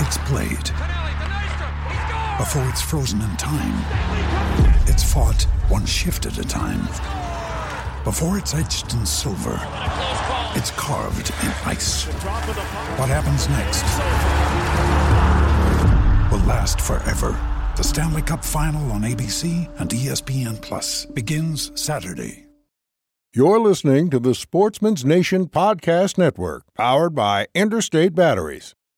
it's played. Before it's frozen in time, it's fought one shift at a time. Before it's etched in silver, it's carved in ice. What happens next will last forever. The Stanley Cup Final on ABC and ESPN Plus begins Saturday. You're listening to the Sportsman's Nation Podcast Network, powered by Interstate Batteries.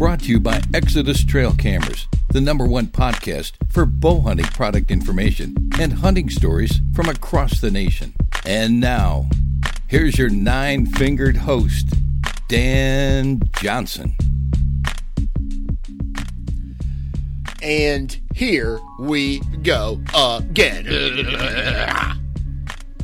brought to you by Exodus Trail Cameras, the number one podcast for bow hunting product information and hunting stories from across the nation. And now, here's your nine fingered host, Dan Johnson. And here we go again.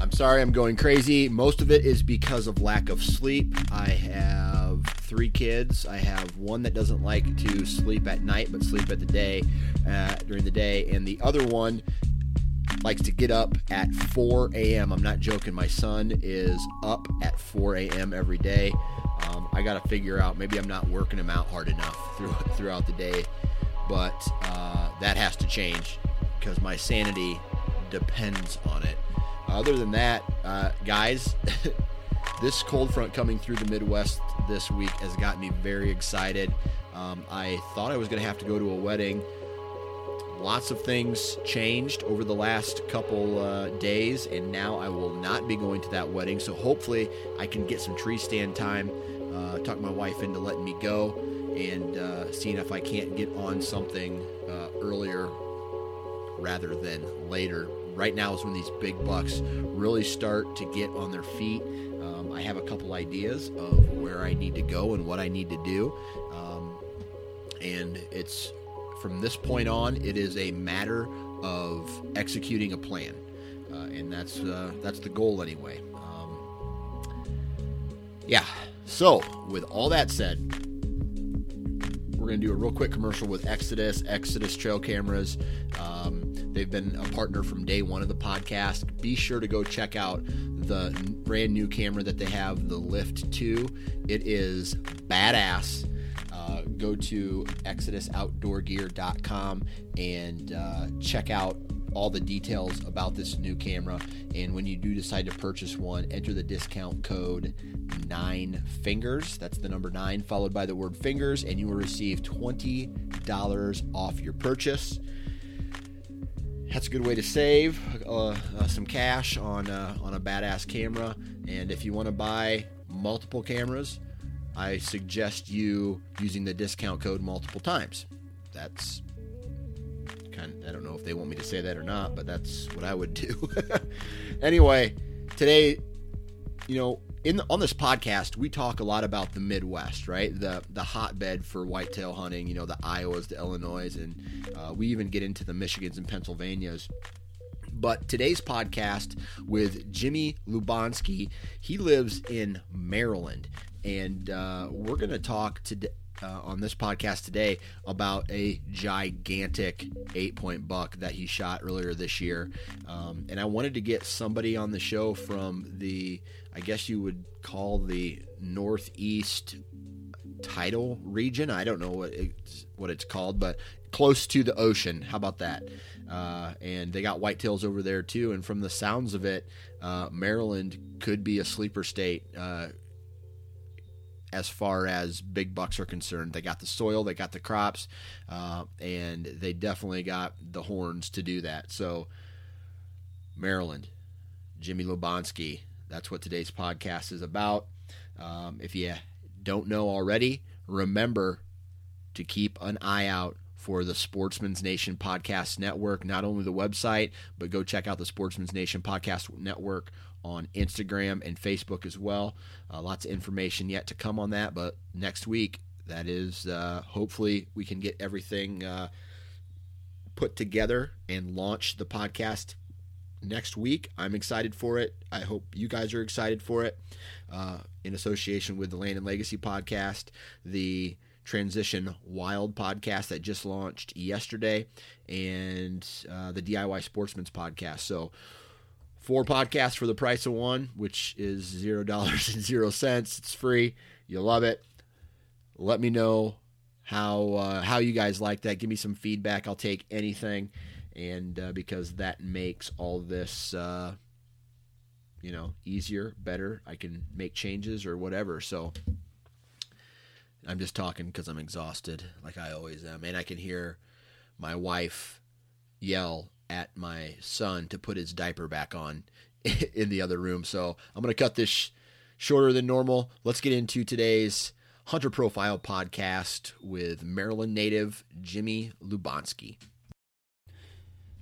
I'm sorry I'm going crazy. Most of it is because of lack of sleep. I have three kids. I have one that doesn't like to sleep at night but sleep at the day uh, during the day, and the other one likes to get up at 4 a.m. I'm not joking. My son is up at 4 a.m. every day. Um, I got to figure out maybe I'm not working him out hard enough through, throughout the day, but uh, that has to change because my sanity depends on it. Other than that, uh, guys, this cold front coming through the Midwest this week has got me very excited. Um, I thought I was going to have to go to a wedding. Lots of things changed over the last couple uh, days, and now I will not be going to that wedding. So hopefully, I can get some tree stand time. Uh, talk my wife into letting me go and uh, seeing if I can't get on something uh, earlier rather than later right now is when these big bucks really start to get on their feet. Um, I have a couple ideas of where I need to go and what I need to do. Um, and it's from this point on, it is a matter of executing a plan. Uh, and that's uh, that's the goal anyway. Um, yeah. So, with all that said, we're going to do a real quick commercial with Exodus, Exodus Trail Cameras. Um, they've been a partner from day one of the podcast. Be sure to go check out the brand new camera that they have, the Lift 2. It is badass. Uh, go to exodusoutdoorgear.com and uh, check out all the details about this new camera. And when you do decide to purchase one, enter the discount code nine fingers. That's the number nine, followed by the word fingers, and you will receive $20 off your purchase. That's a good way to save uh, uh, some cash on uh, on a badass camera. And if you want to buy multiple cameras, I suggest you using the discount code multiple times. That's kind of, I don't know if they want me to say that or not, but that's what I would do. anyway, today, you know, in the, on this podcast, we talk a lot about the Midwest, right? The the hotbed for whitetail hunting. You know, the Iowas, the Illinois, and uh, we even get into the Michigans and Pennsylvanias. But today's podcast with Jimmy Lubanski, he lives in Maryland, and uh, we're going to talk to uh, on this podcast today about a gigantic eight point buck that he shot earlier this year. Um, and I wanted to get somebody on the show from the, I guess you would call the Northeast tidal region. I don't know what it's, what it's called, but close to the ocean. How about that? Uh, and they got whitetails over there too. And from the sounds of it, uh, Maryland could be a sleeper state uh, as far as big bucks are concerned. They got the soil, they got the crops, uh, and they definitely got the horns to do that. So, Maryland, Jimmy Lubanski, that's what today's podcast is about. Um, if you don't know already, remember to keep an eye out for the Sportsman's Nation Podcast Network. Not only the website, but go check out the Sportsman's Nation Podcast Network on Instagram and Facebook as well. Uh, lots of information yet to come on that, but next week, that is, uh, hopefully, we can get everything uh, put together and launch the podcast next week. I'm excited for it. I hope you guys are excited for it. Uh, in association with the Land and Legacy podcast, the Transition Wild podcast that just launched yesterday, and uh, the DIY Sportsman's podcast. So, four podcasts for the price of one, which is zero dollars and zero cents. It's free. You'll love it. Let me know how uh, how you guys like that. Give me some feedback. I'll take anything and uh, because that makes all this uh, you know easier better i can make changes or whatever so i'm just talking because i'm exhausted like i always am and i can hear my wife yell at my son to put his diaper back on in the other room so i'm going to cut this sh- shorter than normal let's get into today's hunter profile podcast with maryland native jimmy lubanski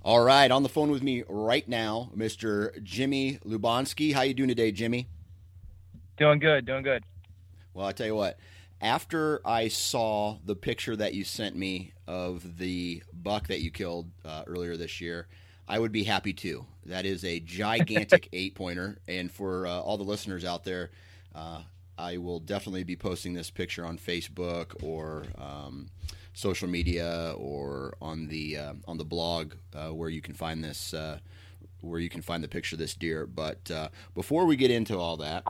all right, on the phone with me right now, Mr. Jimmy Lubanski. How you doing today, Jimmy? Doing good, doing good. Well, I tell you what, after I saw the picture that you sent me of the buck that you killed uh, earlier this year, I would be happy too. That is a gigantic eight pointer, and for uh, all the listeners out there, uh, I will definitely be posting this picture on Facebook or. Um, social media or on the uh, on the blog uh, where you can find this uh, where you can find the picture of this deer. But uh, before we get into all that,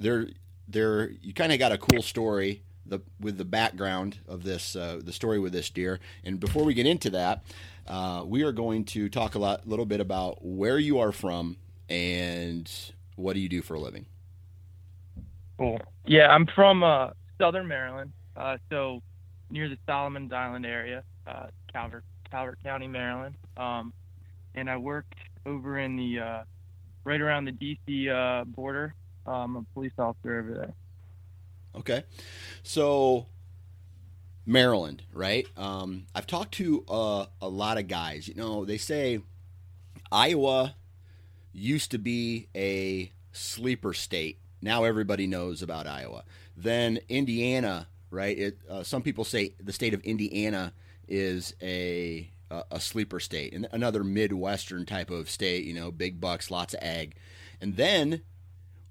there there you kind of got a cool story the with the background of this uh, the story with this deer. And before we get into that, uh, we are going to talk a lot little bit about where you are from and what do you do for a living. Cool. Yeah, I'm from Southern Maryland. so near the Solomons Island area, uh, Calvert, Calvert County, Maryland. Um, and I worked over in the uh, right around the DC uh, border. I'm a police officer over there. Okay, so Maryland, right? Um, I've talked to uh, a lot of guys. You know, they say Iowa used to be a sleeper state. Now everybody knows about Iowa. Then Indiana right? It, uh, some people say the state of Indiana is a a sleeper state, and another midwestern type of state. You know, big bucks, lots of ag, and then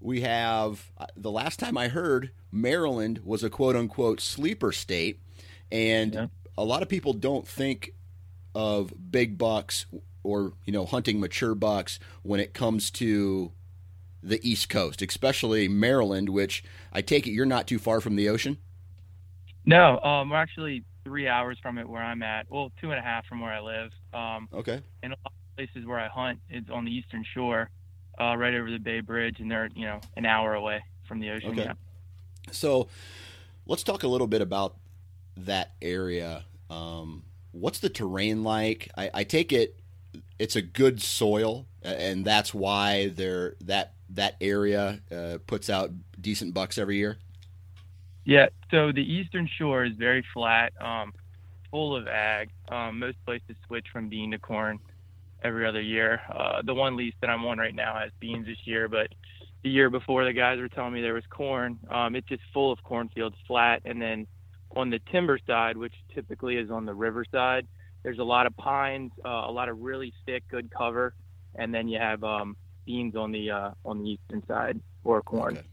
we have uh, the last time I heard Maryland was a quote unquote sleeper state, and yeah. a lot of people don't think of big bucks or you know hunting mature bucks when it comes to the East Coast, especially Maryland, which I take it you're not too far from the ocean. No, um, we're actually three hours from it where I'm at. Well, two and a half from where I live. Um, okay. And a lot of places where I hunt is on the eastern shore, uh, right over the Bay Bridge, and they're you know an hour away from the ocean. Okay. Yeah. So, let's talk a little bit about that area. Um, what's the terrain like? I, I take it it's a good soil, and that's why they're that that area uh, puts out decent bucks every year. Yeah, so the eastern shore is very flat, um, full of ag. Um, most places switch from bean to corn every other year. Uh, the one lease that I'm on right now has beans this year, but the year before the guys were telling me there was corn. Um, it's just full of cornfields, flat, and then on the timber side, which typically is on the river side, there's a lot of pines, uh, a lot of really thick, good cover, and then you have um, beans on the uh, on the eastern side or corn. Okay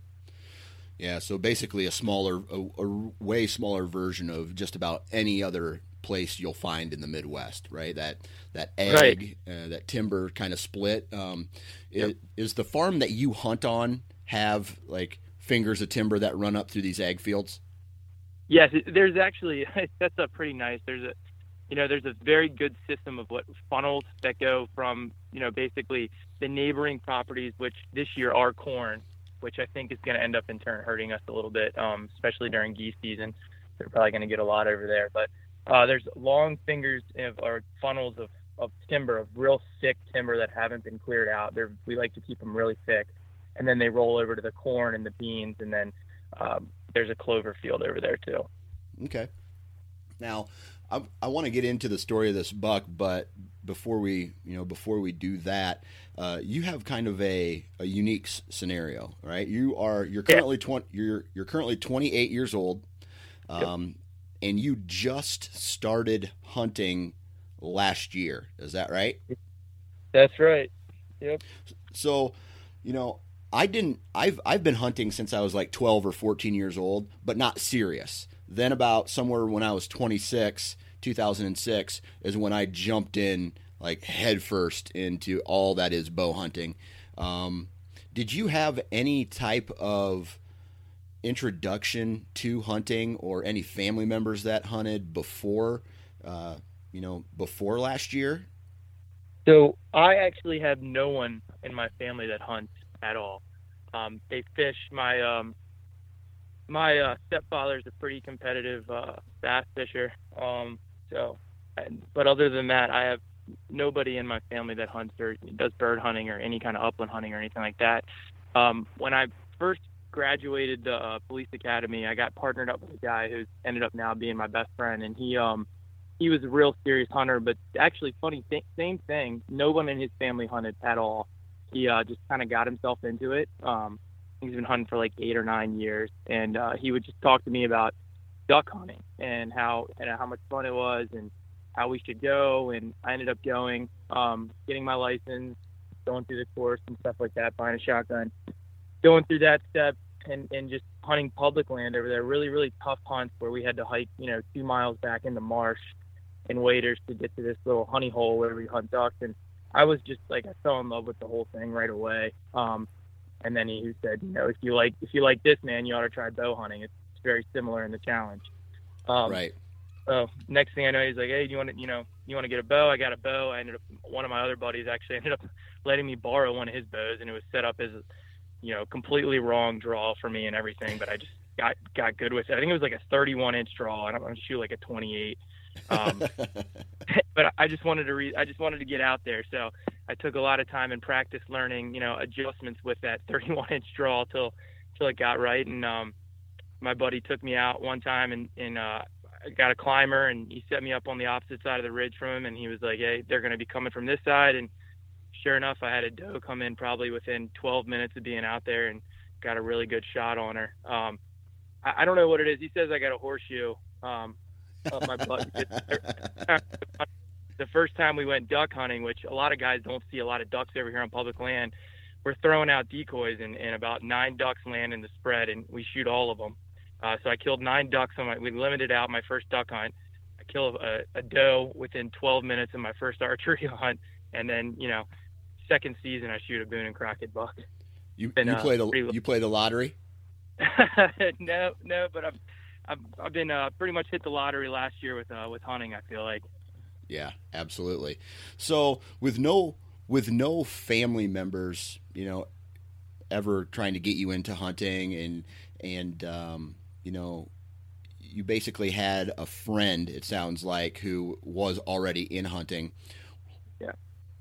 Yeah, so basically a smaller, a, a, way smaller version of just about any other place you'll find in the Midwest, right? That that ag, right. uh, that timber kind of split. Um, yep. is the farm that you hunt on have like fingers of timber that run up through these ag fields? Yes, there's actually that's a pretty nice. There's a you know there's a very good system of what funnels that go from you know basically the neighboring properties, which this year are corn, which I think is going to end up in turn hurting us a little bit, um, especially during geese season. They're probably going to get a lot over there, but uh, there's long fingers of or funnels of, of timber, of real thick timber that haven't been cleared out. They're, we like to keep them really thick, and then they roll over to the corn and the beans, and then um, there's a clover field over there too. Okay. Now, I, I want to get into the story of this buck, but before we, you know, before we do that, uh, you have kind of a, a unique scenario, right? You are you're currently yeah. twenty you're you're currently 28 years old, um, yep. And you just started hunting last year. Is that right? That's right. Yep. So, you know, I didn't. I've I've been hunting since I was like 12 or 14 years old, but not serious. Then about somewhere when I was 26, 2006 is when I jumped in like headfirst into all that is bow hunting. Um, did you have any type of introduction to hunting or any family members that hunted before, uh, you know, before last year? So I actually have no one in my family that hunts at all. Um, they fish. My um, my uh, stepfather's a pretty competitive uh, bass fisher. Um, so, but other than that, I have nobody in my family that hunts or does bird hunting or any kind of upland hunting or anything like that. Um, when I first graduated the uh, police academy, I got partnered up with a guy who's ended up now being my best friend, and he um he was a real serious hunter. But actually, funny th- same thing. No one in his family hunted at all he uh, just kind of got himself into it. Um, he's been hunting for like eight or nine years, and uh, he would just talk to me about duck hunting and how and how much fun it was and how we should go. And I ended up going, um, getting my license, going through the course and stuff like that, buying a shotgun, going through that step, and and just hunting public land over there. Really, really tough hunts where we had to hike, you know, two miles back in the marsh and waders to get to this little honey hole where we hunt ducks and I was just like I fell in love with the whole thing right away. Um, and then he said, you know, if you like if you like this man, you ought to try bow hunting. It's, very similar in the challenge. Um, right. So next thing I know, he's like, hey, do you want to, you know, you want to get a bow? I got a bow. I ended up one of my other buddies actually ended up letting me borrow one of his bows, and it was set up as, you know, completely wrong draw for me and everything. But I just got got good with it. I think it was like a 31 inch draw, and I'm gonna shoot like a 28. Um, but I just wanted to re- I just wanted to get out there. So I took a lot of time and practice learning, you know, adjustments with that 31 inch draw till till it got right. And um, my buddy took me out one time and and uh, I got a climber and he set me up on the opposite side of the ridge from him and he was like, hey, they're going to be coming from this side. And sure enough, I had a doe come in probably within 12 minutes of being out there and got a really good shot on her. Um, I, I don't know what it is. He says I got a horseshoe. Um, up my butt. the first time we went duck hunting, which a lot of guys don't see a lot of ducks over here on public land, we're throwing out decoys and, and about nine ducks land in the spread, and we shoot all of them. Uh, so I killed nine ducks on my. We limited out my first duck hunt. I kill a, a doe within 12 minutes of my first archery hunt, and then you know, second season I shoot a Boone and Crockett buck. You Been, you uh, play the you play the lottery? no, no, but I've I've, I've been uh, pretty much hit the lottery last year with uh, with hunting. I feel like. Yeah, absolutely. So with no with no family members, you know, ever trying to get you into hunting and and um, you know, you basically had a friend. It sounds like who was already in hunting.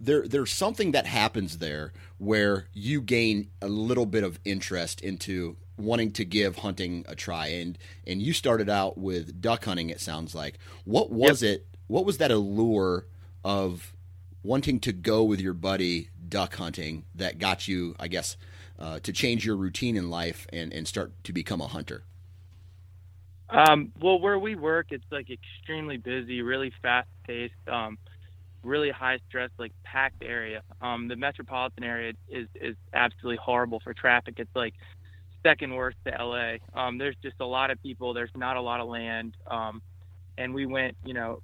There, there's something that happens there where you gain a little bit of interest into wanting to give hunting a try. And and you started out with duck hunting it sounds like. What was yep. it what was that allure of wanting to go with your buddy duck hunting that got you i guess uh, to change your routine in life and and start to become a hunter? Um, well where we work it's like extremely busy really fast paced um, really high stress like packed area um, the metropolitan area is is absolutely horrible for traffic it's like second worst to LA. Um, there's just a lot of people. There's not a lot of land. Um, and we went, you know,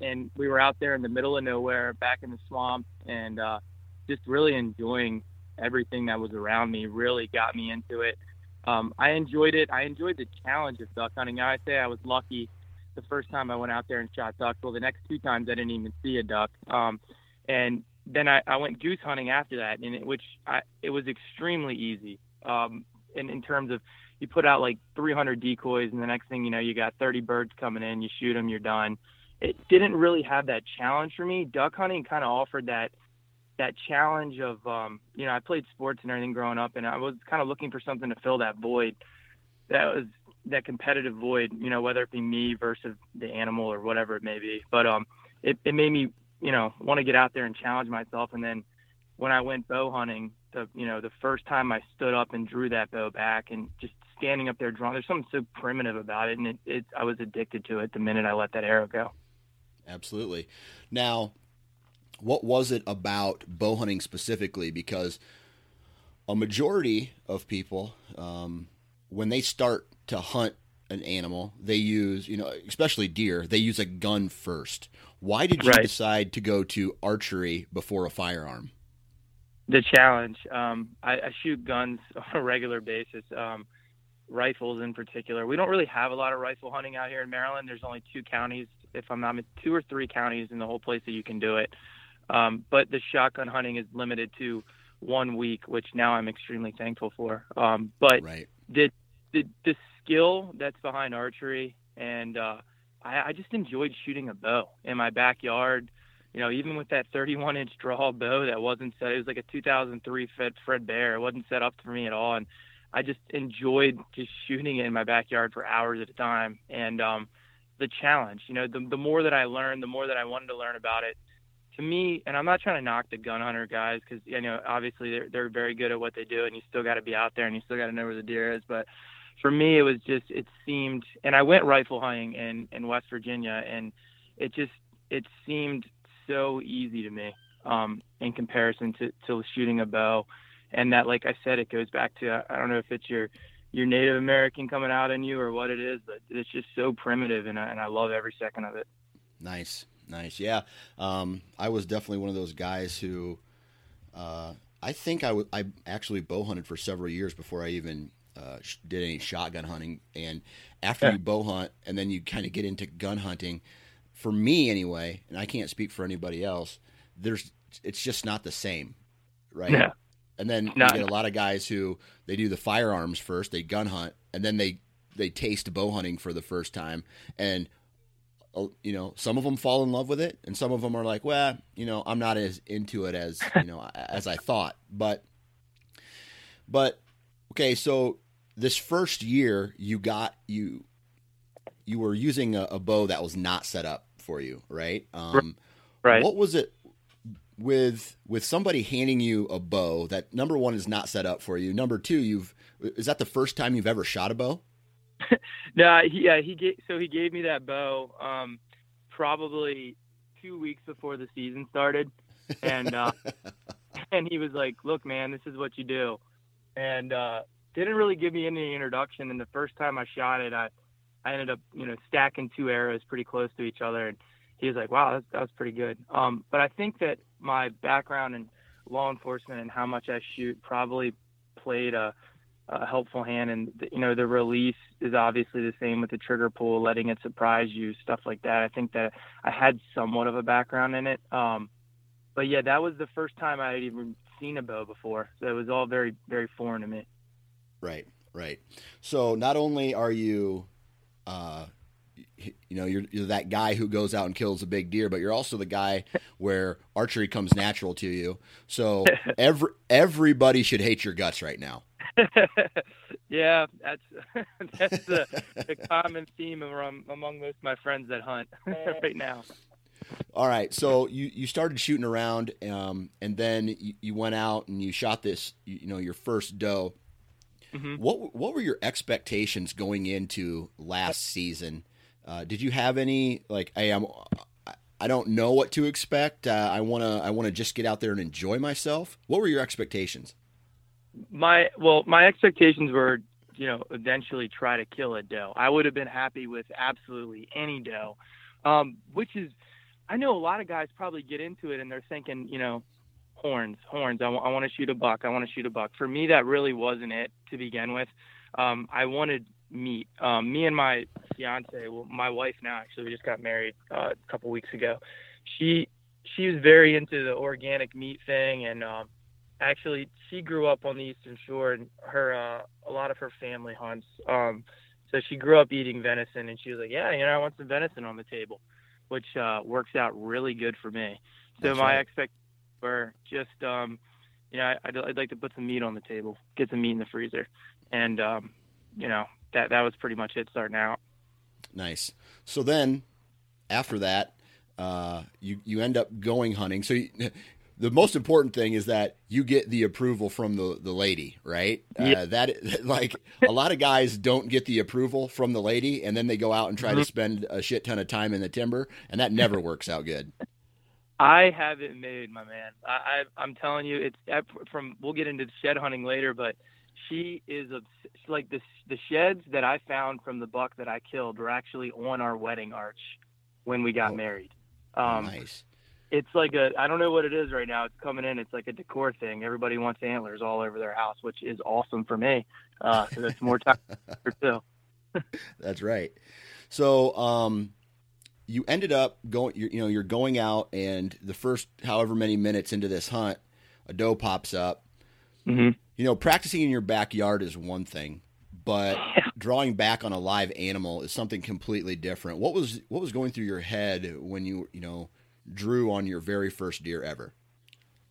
and we were out there in the middle of nowhere, back in the swamp, and uh, just really enjoying everything that was around me. Really got me into it. Um, I enjoyed it. I enjoyed the challenge of duck hunting. I say I was lucky the first time I went out there and shot ducks. Well, the next two times I didn't even see a duck. Um, and then I, I went goose hunting after that, and it, which I, it was extremely easy. Um, in, in terms of you put out like 300 decoys, and the next thing you know, you got 30 birds coming in. You shoot them, you're done. It didn't really have that challenge for me. Duck hunting kind of offered that that challenge of um, you know I played sports and everything growing up, and I was kind of looking for something to fill that void. That was that competitive void, you know, whether it be me versus the animal or whatever it may be. But um, it, it made me, you know, want to get out there and challenge myself. And then when I went bow hunting, the you know the first time I stood up and drew that bow back and just standing up there drawing, there's something so primitive about it, and it, it I was addicted to it the minute I let that arrow go. Absolutely. Now, what was it about bow hunting specifically? Because a majority of people, um, when they start to hunt an animal, they use, you know, especially deer, they use a gun first. Why did you Right. decide to go to archery before a firearm? the challenge. Um, I, I shoot guns on a regular basis, um, rifles in particular. We don't really have a lot of rifle hunting out here in Maryland. There's only two counties, if I'm not two or three counties in the whole place that you can do it. Um, but the shotgun hunting is limited to one week, which now I'm extremely thankful for. Um, but Right. the, the the skill that's behind archery, and uh, I, I just enjoyed shooting a bow in my backyard you know, even with that 31 inch draw bow that wasn't set, it was like a 2003 Fred Fred Bear. It wasn't set up for me at all, and I just enjoyed just shooting it in my backyard for hours at a time. And um, the challenge, you know, the the more that I learned, the more that I wanted to learn about it. To me, and I'm not trying to knock the gun hunter guys because you know obviously they're they're very good at what they do, and you still got to be out there and you still got to know where the deer is. But for me, it was just it seemed, and I went rifle hunting in in West Virginia, and it just it seemed so easy to me um, in comparison to, to shooting a bow. And that, like I said, it goes back to I don't know if it's your your Native American coming out in you or what it is, but it's just so primitive, and I, and I love every second of it. Nice, nice. Yeah, um, I was definitely one of those guys who, uh, I think I w- I actually bow hunted for several years before I even uh, did any shotgun hunting. And after Yeah. you bow hunt, and then you kind of get into gun hunting, for me anyway, and I can't speak for anybody else. There's, it's just not the same, right? Yeah. And then you get a lot of guys who they do the firearms first, they gun hunt, and then they they taste bow hunting for the first time, and uh, you know some of them fall in love with it, and some of them are like, well, you know, I'm not as into it as you know as I thought. But but okay, so this first year you got you you were using a, a bow that was not set up for you, right? Um, Right. what was it with with somebody handing you a bow that number one is not set up for you? Number two, you've is that the first time you've ever shot a bow? No, he, yeah, he gave so he gave me that bow um, probably two weeks before the season started, and uh, and he was like, "Look, man, this is what you do," and uh, didn't really give me any introduction. And the first time I shot it, I I ended up you know stacking two arrows pretty close to each other, and he was like, "Wow, that, that was pretty good." Um, but I think that my background in law enforcement and how much I shoot probably played a a helpful hand and you know the release is obviously the same with the trigger pull letting it surprise you stuff like that i think that i had somewhat of a background in it um but yeah that was the first time i had even seen a bow before so it was all very very foreign to me Right, right. So not only are you, uh, you know, you're, you're that guy who goes out and kills a big deer, but you're also the guy where archery comes natural to you. So every everybody should hate your guts right now. yeah that's that's the, the common theme among, among most of my friends that hunt right now All right, so you, you started shooting around, um, and then you, you went out and you shot this, you, you know, your first doe. Mhm. What what were your expectations going into last season? Uh, did you have any like, hey, I'm, I don't know what to expect. Uh, I wanna I wanna just get out there and enjoy myself. What were your expectations? my well my expectations were you know, eventually try to kill a doe. I would have been happy with absolutely any doe, um, which is, I know a lot of guys probably get into it and they're thinking, you know, horns, horns. I, w- I want to shoot a buck. I want to shoot a buck. For me, that really wasn't it to begin with. Um, I wanted meat. Um, me and my fiance, well, my wife now, actually, we just got married uh, a couple weeks ago. She she was very into the organic meat thing, and um, actually, she grew up on the Eastern Shore, and her uh, a lot of her family hunts. Um, so she grew up eating venison, and she was like, "Yeah, you know, I want some venison on the table," which uh, works out really good for me. So That's my right. expectations were just, um, you know, I'd, I'd like to put some meat on the table, get some meat in the freezer, and um, you know, that that was pretty much it starting out. Nice. So then, after that, uh, you you end up going hunting. So you, the most important thing is that you get the approval from the the lady, right? Yeah. Uh, that like a lot of guys don't get the approval from the lady, and then they go out and try to spend a shit ton of time in the timber, and that never works out good. I have it made, my man. I, I I'm telling you, it's from. We'll get into shed hunting later, but she is obs- like the the sheds that I found from the buck that I killed were actually on our wedding arch when we got Oh. married. Um, nice. It's like a I don't know what it is right now. It's coming in. It's like a decor thing. Everybody wants antlers all over their house, which is awesome for me. Uh, so that's more time for two. That's right. So, um, you ended up going. You're, you know, you're going out, and the first however many minutes into this hunt, a doe pops up. hmm You know, practicing in your backyard is one thing, but drawing back on a live animal is something completely different. What was what was going through your head when you you know drew on your very first deer ever?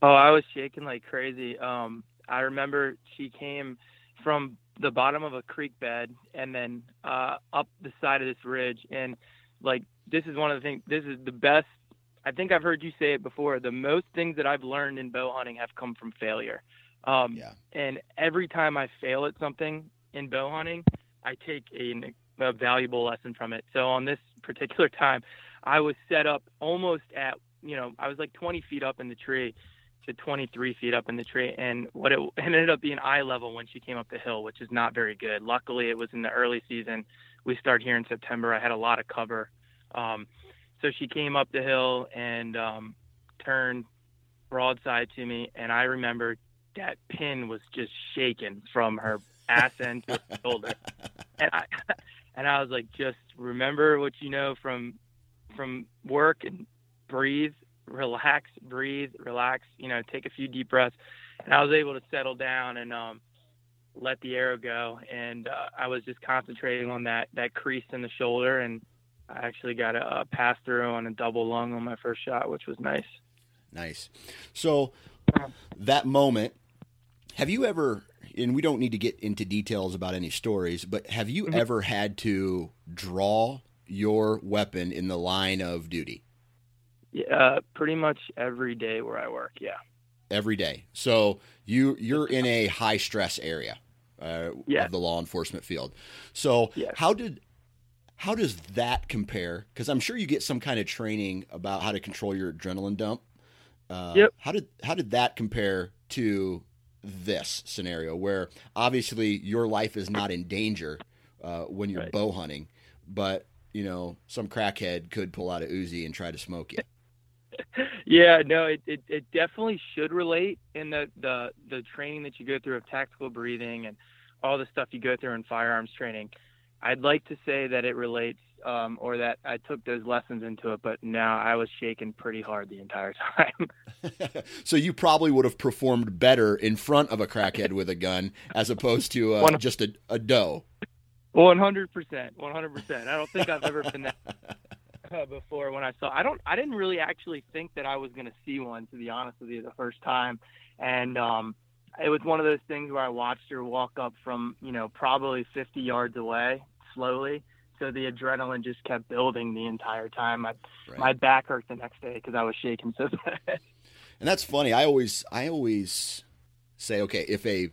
Oh, I was shaking like crazy. Um, I remember she came from the bottom of a creek bed and then uh, up the side of this ridge. And like, this is one of the things, this is the best. I think I've heard you say it before. The most things that I've learned in bow hunting have come from failure. Um, Yeah. And every time I fail at something in bow hunting, I take a, a valuable lesson from it. So on this particular time, I was set up almost at, you know, I was like 20 feet up in the tree to 23 feet up in the tree. And what it, ended up being eye level when she came up the hill, which is not very good. Luckily, it was in the early season. We start here in September. I had a lot of cover. Um, so she came up the hill and um, turned broadside to me. And I remember that pin was just shaking from her ass end to her shoulder. And I, and I was like, just remember what you know from from work and breathe, relax, breathe, relax. You know, take a few deep breaths. And I was able to settle down and um, let the arrow go. And uh, I was just concentrating on that that crease in the shoulder, and I actually got a, a pass through on a double lung on my first shot, which was nice. Nice. So that moment, have you ever? And we don't need to get into details about any stories, but have you Mhm. ever had to draw your weapon in the line of duty? Yeah, uh, pretty much every day where I work. Yeah. every day. So you you're in a high stress area uh, Yeah. of the law enforcement field. So Yes. how did how does that compare? Because I'm sure you get some kind of training about how to control your adrenaline dump. Uh, Yep. How did how did that compare to this scenario where obviously your life is not in danger uh, when you're Right. bow hunting, but you know some crackhead could pull out a Uzi and try to smoke you. yeah, no, it, it, it definitely should relate in the, the, the training that you go through of tactical breathing and all the stuff you go through in firearms training. I'd like to say that it relates um, or that I took those lessons into it, but now I was shaking pretty hard the entire time. so you probably would have performed better in front of a crackhead with a gun as opposed to uh, just a, a doe. One hundred percent, one hundred percent. I don't think I've ever been that uh, before. When I saw, I don't, I didn't really actually think that I was going to see one, to be honest with you, the first time. And um, it was one of those things where I watched her walk up from, you know, probably fifty yards away, slowly. So the adrenaline just kept building the entire time. My Right. my back hurt the next day because I was shaking so bad. And that's funny. I always I always say, okay, if a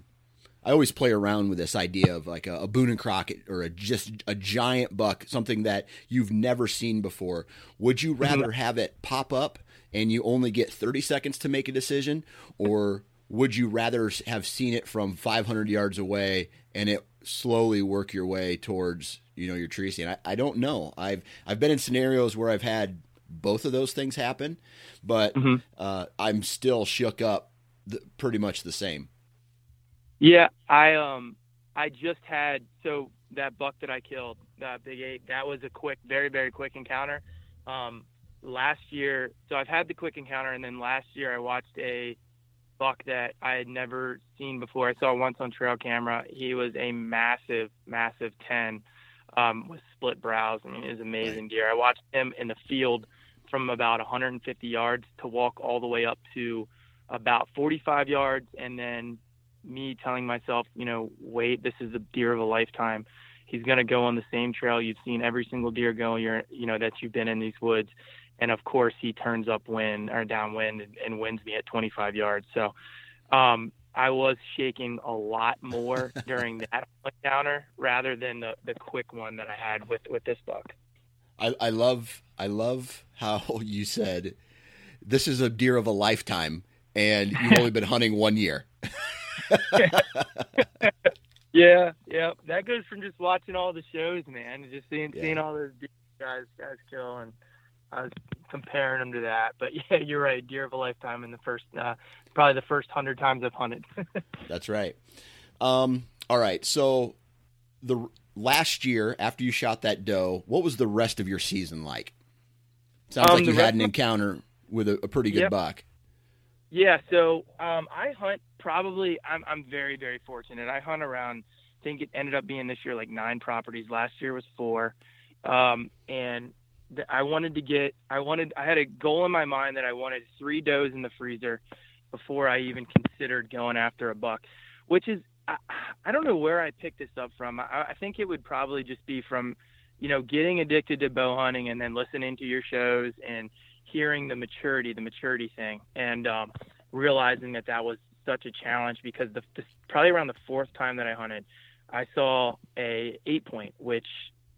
I always play around with this idea of like a, a Boone and Crockett or a just a giant buck, something that you've never seen before. Would you rather have it pop up and you only get 30 seconds to make a decision or would you rather have seen it from 500 yards away and it slowly work your way towards you know your tree stand? I, I don't know. I've I've been in scenarios where I've had both of those things happen, but mm-hmm. uh, I'm still shook up, the, pretty much the same. Yeah, I um I just had so that buck that I killed, that big eight, that was a quick, very very quick encounter. Um, last year, so I've had the quick encounter, and then last year I watched a buck that I had never seen before. I saw once on trail camera. He was a massive, massive 10 um, with split brows. I mean, it was amazing deer. I watched him in the field from about 150 yards to walk all the way up to about 45 yards, and then me telling myself, you know, wait, this is the deer of a lifetime. He's going to go on the same trail you've seen every single deer go, you're, you know, that you've been in these woods and of course he turns upwind or downwind and, and wins me at 25 yards. So um, I was shaking a lot more during that encounter rather than the, the quick one that I had with, with this buck. I, I love I love how you said this is a deer of a lifetime and you've only been hunting one year. yeah, yeah. That goes from just watching all the shows, man, and just seeing yeah. seeing all those guys guys kill and I was comparing them to that. But yeah, you're right. Deer of a lifetime in the first, uh, probably the first hundred times I've hunted. That's right. Um, all right. So the last year after you shot that doe, what was the rest of your season like? Sounds um, like you had an encounter with a, a pretty good yep. buck. Yeah. So um, I hunt probably. I'm I'm very very fortunate. I hunt around. I think it ended up being this year like nine properties. Last year was four. Um, and I wanted to get, I wanted, I had a goal in my mind that I wanted three does in the freezer before I even considered going after a buck, which is, I, I don't know where I picked this up from. I, I think it would probably just be from, you know, getting addicted to bow hunting and then listening to your shows and hearing the maturity, the maturity thing, and um, realizing that that was such a challenge because the, the probably around the fourth time that I hunted, I saw a eight point, which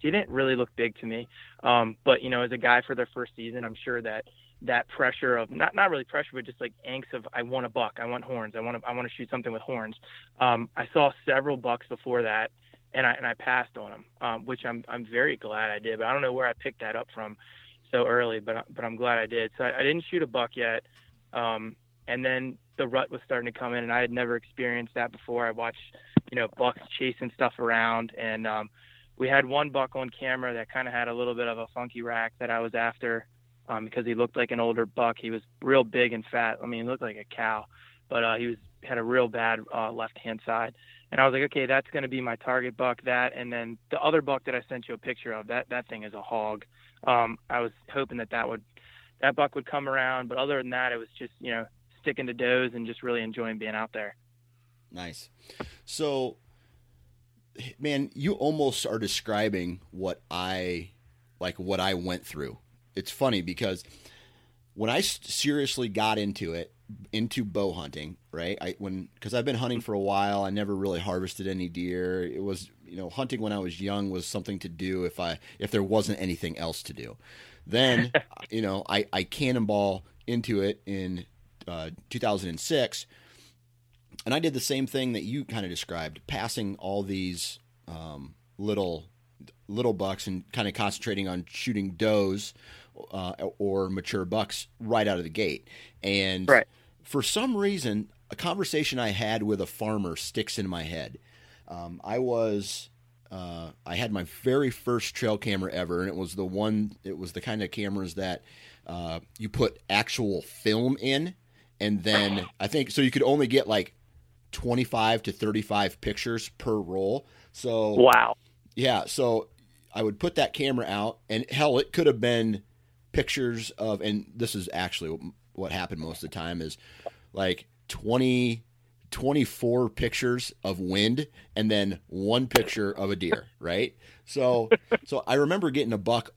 didn't really look big to me. Um, but you know, as a guy for their first season, I'm sure that that pressure of not not really pressure, but just like angst of I want a buck, I want horns, I want to I want to shoot something with horns. Um, I saw several bucks before that, and I and I passed on them, um, which I'm I'm very glad I did. But I don't know where I picked that up from so early, but but I'm glad I did. So I, I didn't shoot a buck yet, um, and then the rut was starting to come in, and I had never experienced that before. I watched you know bucks chasing stuff around, and um, we had one buck on camera that kind of had a little bit of a funky rack that I was after um, because he looked like an older buck. He was real big and fat. I mean, he looked like a cow, but uh, he was had a real bad uh, left hand side. And I was like, okay, that's going to be my target buck. That and then the other buck that I sent you a picture of that that thing is a hog. Um, I was hoping that that would that buck would come around, but other than that, it was just you know sticking to does and just really enjoying being out there. Nice. So man, you almost are describing what I like what I went through. It's funny because when I seriously got into it, into bow hunting, right? I when because I've been hunting for a while, I never really harvested any deer. It was you know hunting when I was young was something to do if I if there wasn't anything else to do. Then you know I I cannonball into it in uh, 2006 and I did the same thing that you kind of described, passing all these um, little little bucks and kind of concentrating on shooting does uh, or mature bucks right out of the gate. And right. for some reason, a conversation I had with a farmer sticks in my head. Um, I was uh, I had my very first trail camera ever, and it was the one. It was the kind of cameras that uh, you put actual film in, and then I think so. You could only get like 25 to 35 pictures per roll. So wow, yeah. So I would put that camera out, and hell, it could have been pictures of, and this is actually what happened most of the time is like 20, 24 pictures of wind, and then one picture of a deer, right? So, so I remember getting a buck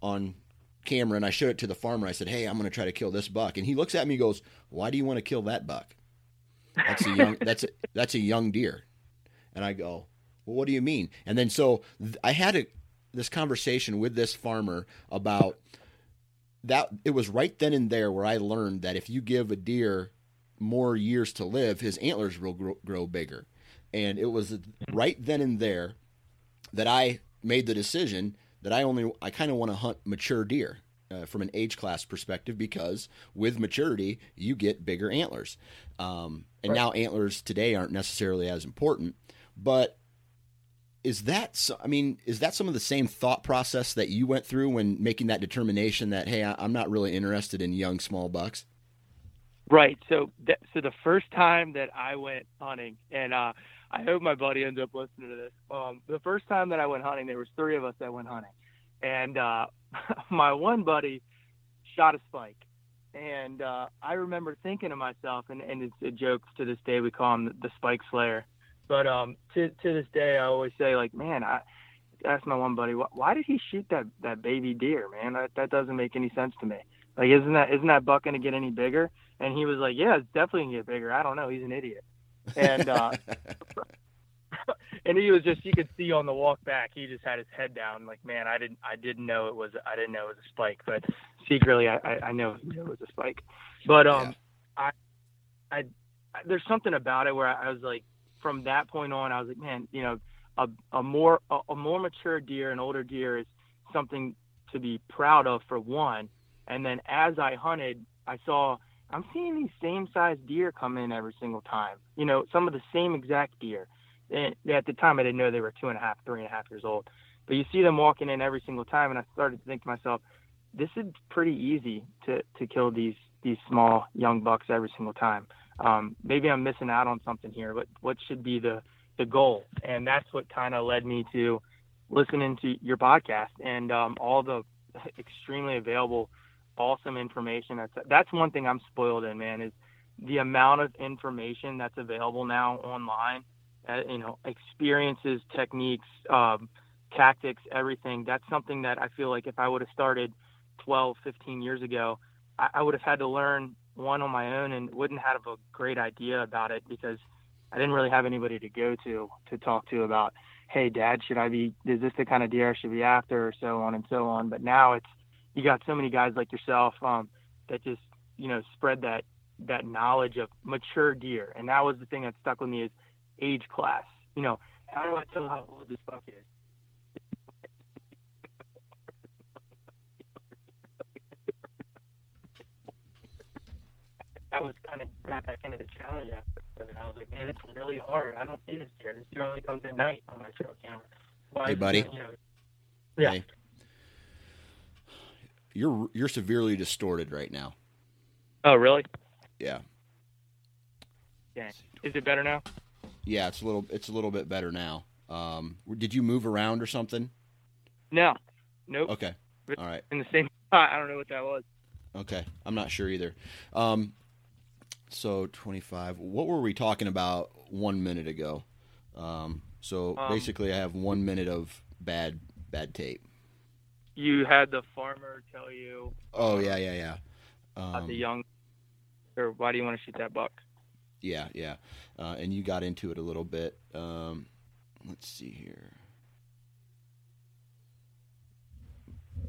on camera, and I showed it to the farmer. I said, "Hey, I'm going to try to kill this buck," and he looks at me, and goes, "Why do you want to kill that buck?" That's a young that's a, that's a young deer. And I go, "Well, what do you mean?" And then so th- I had a, this conversation with this farmer about that it was right then and there where I learned that if you give a deer more years to live, his antlers will grow, grow bigger. And it was right then and there that I made the decision that I only I kind of want to hunt mature deer uh, from an age class perspective because with maturity you get bigger antlers. Um, and right. now antlers today aren't necessarily as important, but is that I mean is that some of the same thought process that you went through when making that determination that hey I'm not really interested in young small bucks? Right. So th- so the first time that I went hunting and uh, I hope my buddy ends up listening to this. Um, the first time that I went hunting, there was three of us that went hunting, and uh, my one buddy shot a spike, and uh, I remember thinking to myself, and, and it's a joke to this day. We call him the Spike Slayer, but um, to to this day, I always say like, man, I asked my one buddy, why, why did he shoot that that baby deer, man? That that doesn't make any sense to me. Like, isn't that isn't that buck gonna get any bigger? And he was like, yeah, it's definitely gonna get bigger. I don't know. He's an idiot and uh, and he was just you could see on the walk back he just had his head down like man I didn't I didn't know it was I didn't know it was a spike but secretly I I, I know it was a spike but um yeah. I, I there's something about it where I, I was like from that point on I was like man you know a a more a, a more mature deer an older deer is something to be proud of for one and then as I hunted I saw I'm seeing these same size deer come in every single time. You know, some of the same exact deer. And at the time, I didn't know they were two and a half, three and a half years old. But you see them walking in every single time, and I started to think to myself, this is pretty easy to to kill these these small young bucks every single time. Um, maybe I'm missing out on something here, but what should be the the goal? And that's what kind of led me to listening to your podcast and um, all the extremely available awesome information. That's that's one thing I'm spoiled in, man. Is the amount of information that's available now online. Uh, you know, experiences, techniques, um, tactics, everything. That's something that I feel like if I would have started 12, 15 years ago, I, I would have had to learn one on my own and wouldn't have a great idea about it because I didn't really have anybody to go to to talk to about, hey, Dad, should I be? Is this the kind of deer I should be after, or so on and so on. But now it's you got so many guys like yourself um, that just you know spread that that knowledge of mature deer, and that was the thing that stuck with me is age class. You know, how do I tell how old this buck is? that was kind of brought back into the challenge of. I was like, man, it's really hard. I don't see this deer. This deer only comes at night on my trail camera. Why hey, buddy. You know, yeah. Hey you're you're severely distorted right now. Oh, really? Yeah. Yeah. Is it better now? Yeah, it's a little it's a little bit better now. Um, did you move around or something? No. Nope. Okay. All right. In the same spot. I don't know what that was. Okay. I'm not sure either. Um, so 25. What were we talking about one minute ago? Um, so um, basically, I have one minute of bad bad tape you had the farmer tell you. Oh yeah, yeah, yeah. Um, the young, or why do you want to shoot that buck? Yeah, yeah, uh, and you got into it a little bit. Um, let's see here.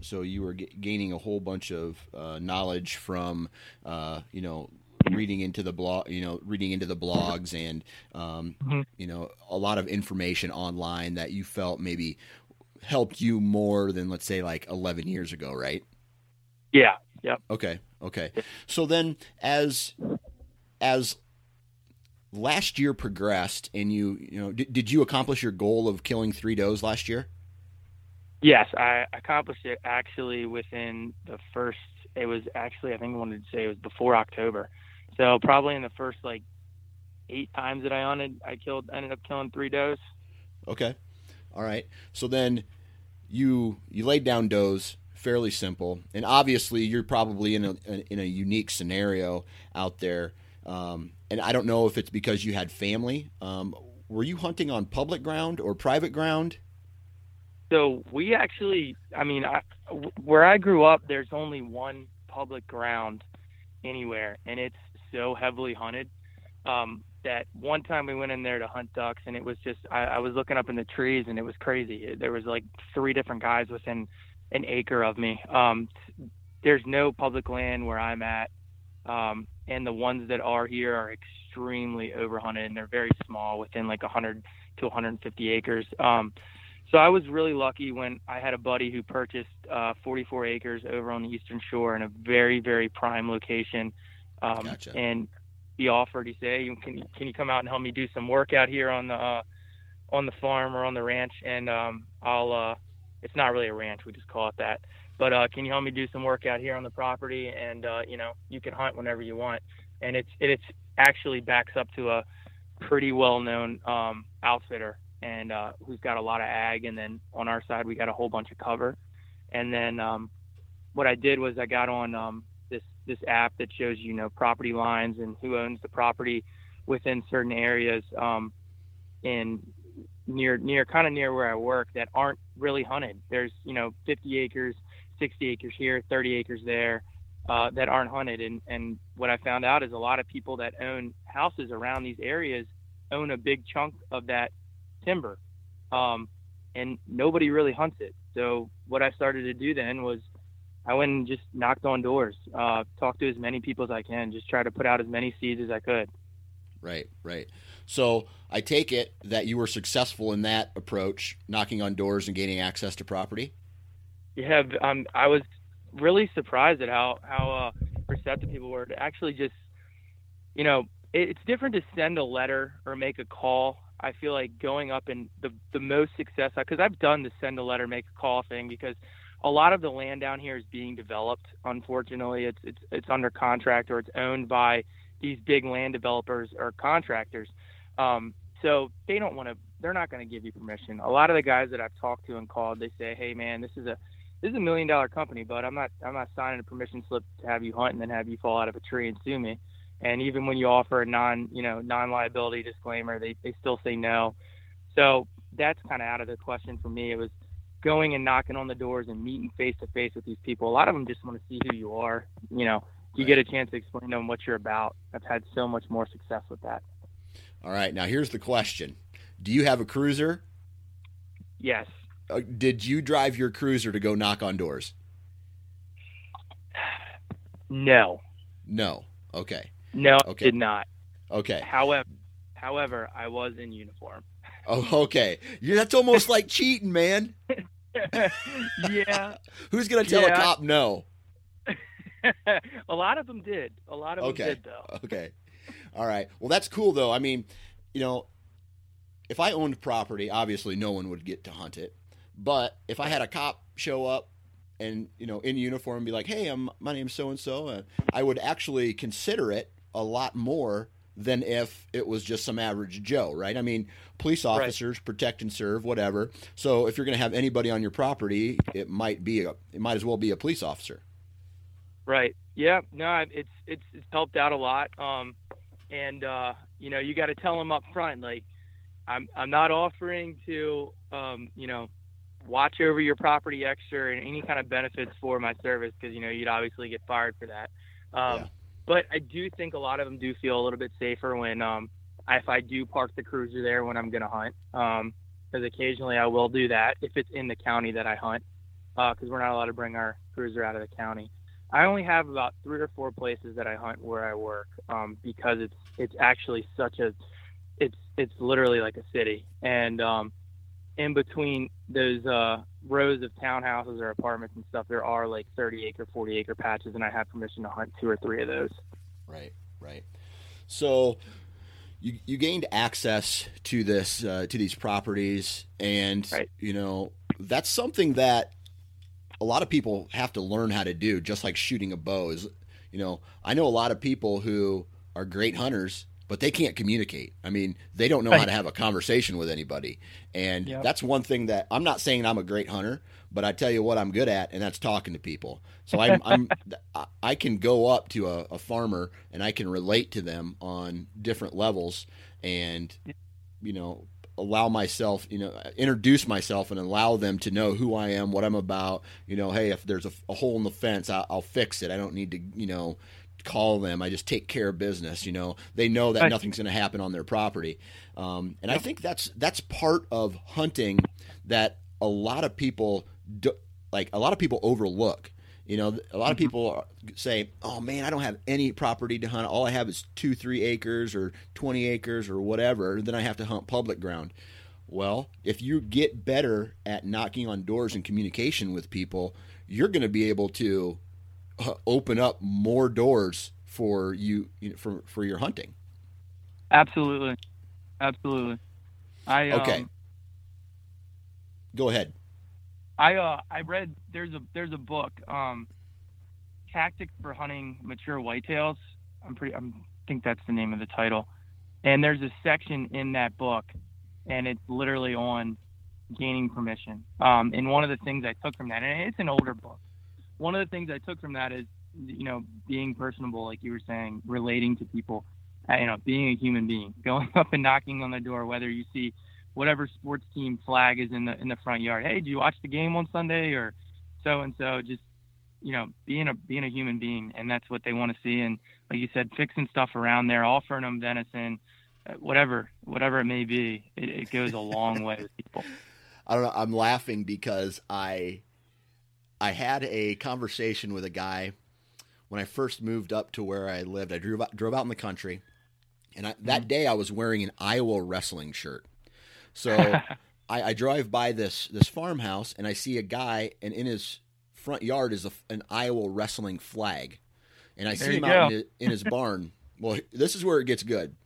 So you were g- gaining a whole bunch of uh, knowledge from, uh, you know, reading into the blog, you know, reading into the blogs and, um, mm-hmm. you know, a lot of information online that you felt maybe helped you more than let's say like 11 years ago, right? Yeah. Yep. Okay. Okay. So then as as last year progressed and you you know did, did you accomplish your goal of killing 3 does last year? Yes, I accomplished it actually within the first it was actually I think I wanted to say it was before October. So probably in the first like eight times that I hunted, I killed ended up killing three does. Okay. All right. So then you you laid down does fairly simple, and obviously you're probably in a in a unique scenario out there. Um, and I don't know if it's because you had family. Um, were you hunting on public ground or private ground? So we actually, I mean, I, where I grew up, there's only one public ground anywhere, and it's so heavily hunted. Um, that one time we went in there to hunt ducks and it was just I, I was looking up in the trees and it was crazy. There was like three different guys within an acre of me. Um, there's no public land where I'm at. Um, and the ones that are here are extremely overhunted, and they're very small, within like 100 to 150 acres. Um, so I was really lucky when I had a buddy who purchased uh, 44 acres over on the Eastern Shore in a very, very prime location. Um, Gotcha. And he offered, he said, hey, can, you- can you come out and help me do some work out here on the, uh, on the farm or on the ranch? And um, I'll, uh, it's not really a ranch, we just call it that. But uh, can you help me do some work out here on the property? And, uh, you know, you can hunt whenever you want. And it's, it's actually backs up to a pretty well known um, outfitter and uh, who's got a lot of ag. And then on our side, we got a whole bunch of cover. And then um, what I did was I got on um, this app that shows you know property lines and who owns the property within certain areas um, in near near kind of near where I work that aren't really hunted. There's you know 50 acres, 60 acres here, 30 acres there. Uh, that aren't hunted, and and what I found out is a lot of people that own houses around these areas own a big chunk of that timber, um, and nobody really hunts it. So what I started to do then was I went and just knocked on doors, uh, talked to as many people as I can, just try to put out as many seeds as I could. Right, right. So I take it that you were successful in that approach, knocking on doors and gaining access to property. Yeah, um, I was really surprised at how how uh, receptive people were to actually just, you know, it, it's different to send a letter or make a call. I feel like going up and the the most success because I've done the send a letter, make a call thing because a lot of the land down here is being developed. Unfortunately, it's it's it's under contract or it's owned by these big land developers or contractors. Um, so they don't want to. They're not going to give you permission. A lot of the guys that I've talked to and called, they say, "Hey, man, this is a this is a million dollar company, but I'm not I'm not signing a permission slip to have you hunt and then have you fall out of a tree and sue me." And even when you offer a non you know non liability disclaimer, they they still say no. So that's kind of out of the question for me. It was going and knocking on the doors and meeting face to face with these people. A lot of them just want to see who you are. You know, you get a chance to explain to them what you're about. I've had so much more success with that. All right, now here's the question: Do you have a cruiser? Yes. Uh, did you drive your cruiser to go knock on doors? No. No. Okay. No, Okay. did not. Okay. However, however, I was in uniform. Oh, okay. Yeah, that's almost like cheating, man. yeah. Who's gonna tell a cop no? a lot of them did. A lot of Okay. them did though. Okay. All right. Well, that's cool though. I mean, you know, if I owned property, obviously no one would get to hunt it. But if I had a cop show up and you know in uniform and be like, "Hey, I'm my name's so and so," I would actually consider it a lot more than if it was just some average Joe, right? I mean, police Right. officers protect and serve, whatever. So if you're going to have anybody on your property, it might be a, it might as well be a police officer. Right. Yeah. No, it's it's it's helped out a lot. Um, and uh, you know, you got to tell them up front, like, I'm I'm not offering to, um, you know, watch over your property extra and any kind of benefits for my service because you know you'd obviously get fired for that. Um, Yeah. But I do think a lot of them do feel a little bit safer when um, if I do park the cruiser there when I'm gonna hunt. Um, because occasionally I will do that if it's in the county that I hunt, because we're not allowed to bring our cruiser out of the county. I only have about three or four places that I hunt where I work um, because it's it's actually such a it's it's literally like a city and um, in between those uh, rows of townhouses or apartments and stuff there are like 30 acre 40 acre patches and I have permission to hunt two or three of those Right, right. So you you gained access to this uh, to these properties, and Right. you know that's something that a lot of people have to learn how to do. Just like shooting a bow is, you know, I know a lot of people who are great hunters. But they can't communicate. I mean, they don't know how to have a conversation with anybody. And Yep. that's one thing that I'm not saying I'm a great hunter, but I tell you what I'm good at, and that's talking to people. So I'm, I'm I- I can go up to a, a farmer and I can relate to them on different levels, and you know allow myself, you know, introduce myself and allow them to know who I am, what I'm about. You know, hey, if there's a, a hole in the fence, I, I'll fix it. I don't need to, you know, call them. I just take care of business. You know, they know that Right. nothing's going to happen on their property, um, and I think that's that's part of hunting that a lot of people do, like a lot of people overlook You know, a lot of people say, "Oh man, I don't have any property to hunt. All I have is two, three acres or twenty acres or whatever. Then I have to hunt public ground." Well, if you get better at knocking on doors and communication with people, you're going to be able to open up more doors for you, you know, for for your hunting. Absolutely, absolutely. I okay. Um, Go ahead. I uh I read there's a there's a book um tactics for hunting mature whitetails. I'm pretty I'm, I think that's the name of the title. And there's a section in that book and it's literally on gaining permission. Um and one of the things I took from that and it's an older book. One of the things I took from that is you know being personable like you were saying, relating to people, uh, you know, being a human being, going up and knocking on the door whether you see whatever sports team flag is in the in the front yard. Hey, did you watch the game on Sunday or so and so? Just you know, being a being a human being, and that's what they want to see. And like you said, fixing stuff around there, offering them venison, uh, whatever whatever it may be, it, it goes a long way with people. I don't know. I'm laughing because I I had a conversation with a guy when I first moved up to where I lived. I drove out, drove out in the country, and I, that mm-hmm. day I was wearing an Iowa wrestling shirt. So I, I, drive by this this farmhouse and I see a guy, and in his front yard is a, an Iowa wrestling flag, and I there see him out in his, in his barn. Well, this is where it gets good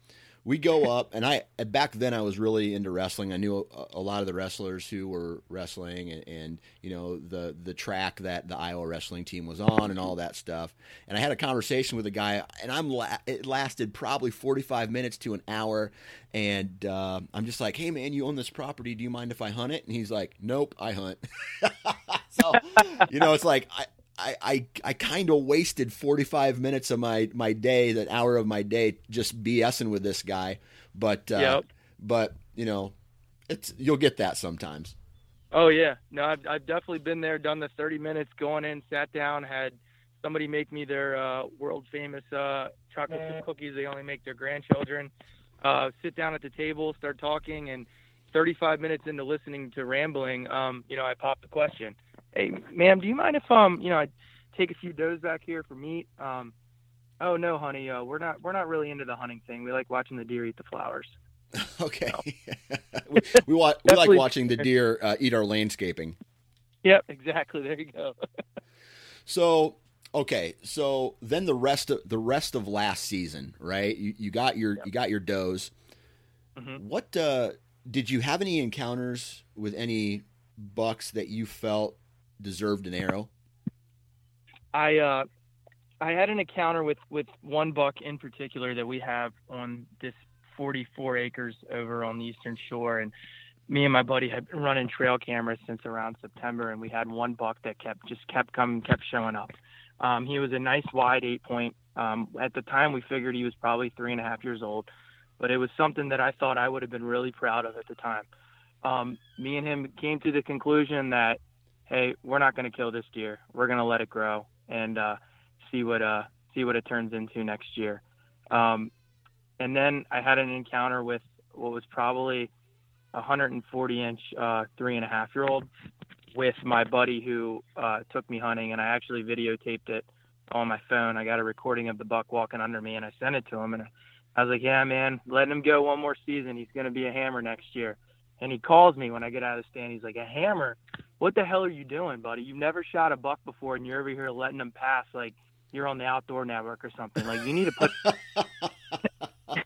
we go up, and I back then I was really into wrestling. I knew a, a lot of the wrestlers who were wrestling, and, and, you know the the track that the Iowa wrestling team was on, and all that stuff. And I had a conversation with a guy, and I'm la- it lasted probably 45 minutes to an hour, and uh, I'm just like, "Hey man, you own this property? Do you mind if I hunt it?" And he's like, "Nope, I hunt." so you know, it's like I, I, I, I kind of wasted 45 minutes of my, my day, that hour of my day, just BSing with this guy. But, uh, yep. but you know, it's, you'll get that sometimes. Oh yeah. No, I've, I've definitely been there, done the 30 minutes going in, sat down, had somebody make me their, uh, world famous, uh, chocolate chip cookies. They only make their grandchildren, uh, sit down at the table, start talking and 35 minutes into listening to rambling, um, you know, I popped the question hey, ma'am, do you mind if um, you know, I take a few does back here for meat? Um, oh no, honey, uh, we're not we're not really into the hunting thing. We like watching the deer eat the flowers. okay, we, we, we like watching the deer uh, eat our landscaping. Yep, exactly. There you go. so okay, so then the rest of the rest of last season, right? You, you got your yep. you got your does. Mm-hmm. What uh, did you have any encounters with any bucks that you felt deserved an arrow? I uh, I had an encounter with with one buck in particular that we have on this 44 acres over on the eastern shore, and me and my buddy had been running trail cameras since around September, and we had one buck that kept just kept coming, kept showing up. Um, he was a nice wide eight point. Um, at the time, we figured he was probably three and a half years old, but it was something that I thought I would have been really proud of at the time. Um, me and him came to the conclusion that hey, we're not going to kill this deer. We're going to let it grow and uh, see what uh, see what it turns into next year. Um, and then I had an encounter with what was probably a 140 inch uh, three and a half year old with my buddy who uh, took me hunting, and I actually videotaped it on my phone. I got a recording of the buck walking under me, and I sent it to him, and I was like, "Yeah, man, letting him go one more season. He's going to be a hammer next year." And he calls me when I get out of the stand. He's like, "A hammer? what the hell are you doing, buddy? You've never shot a buck before, and you're over here letting them pass like you're on the Outdoor Network or something. Like you need to put.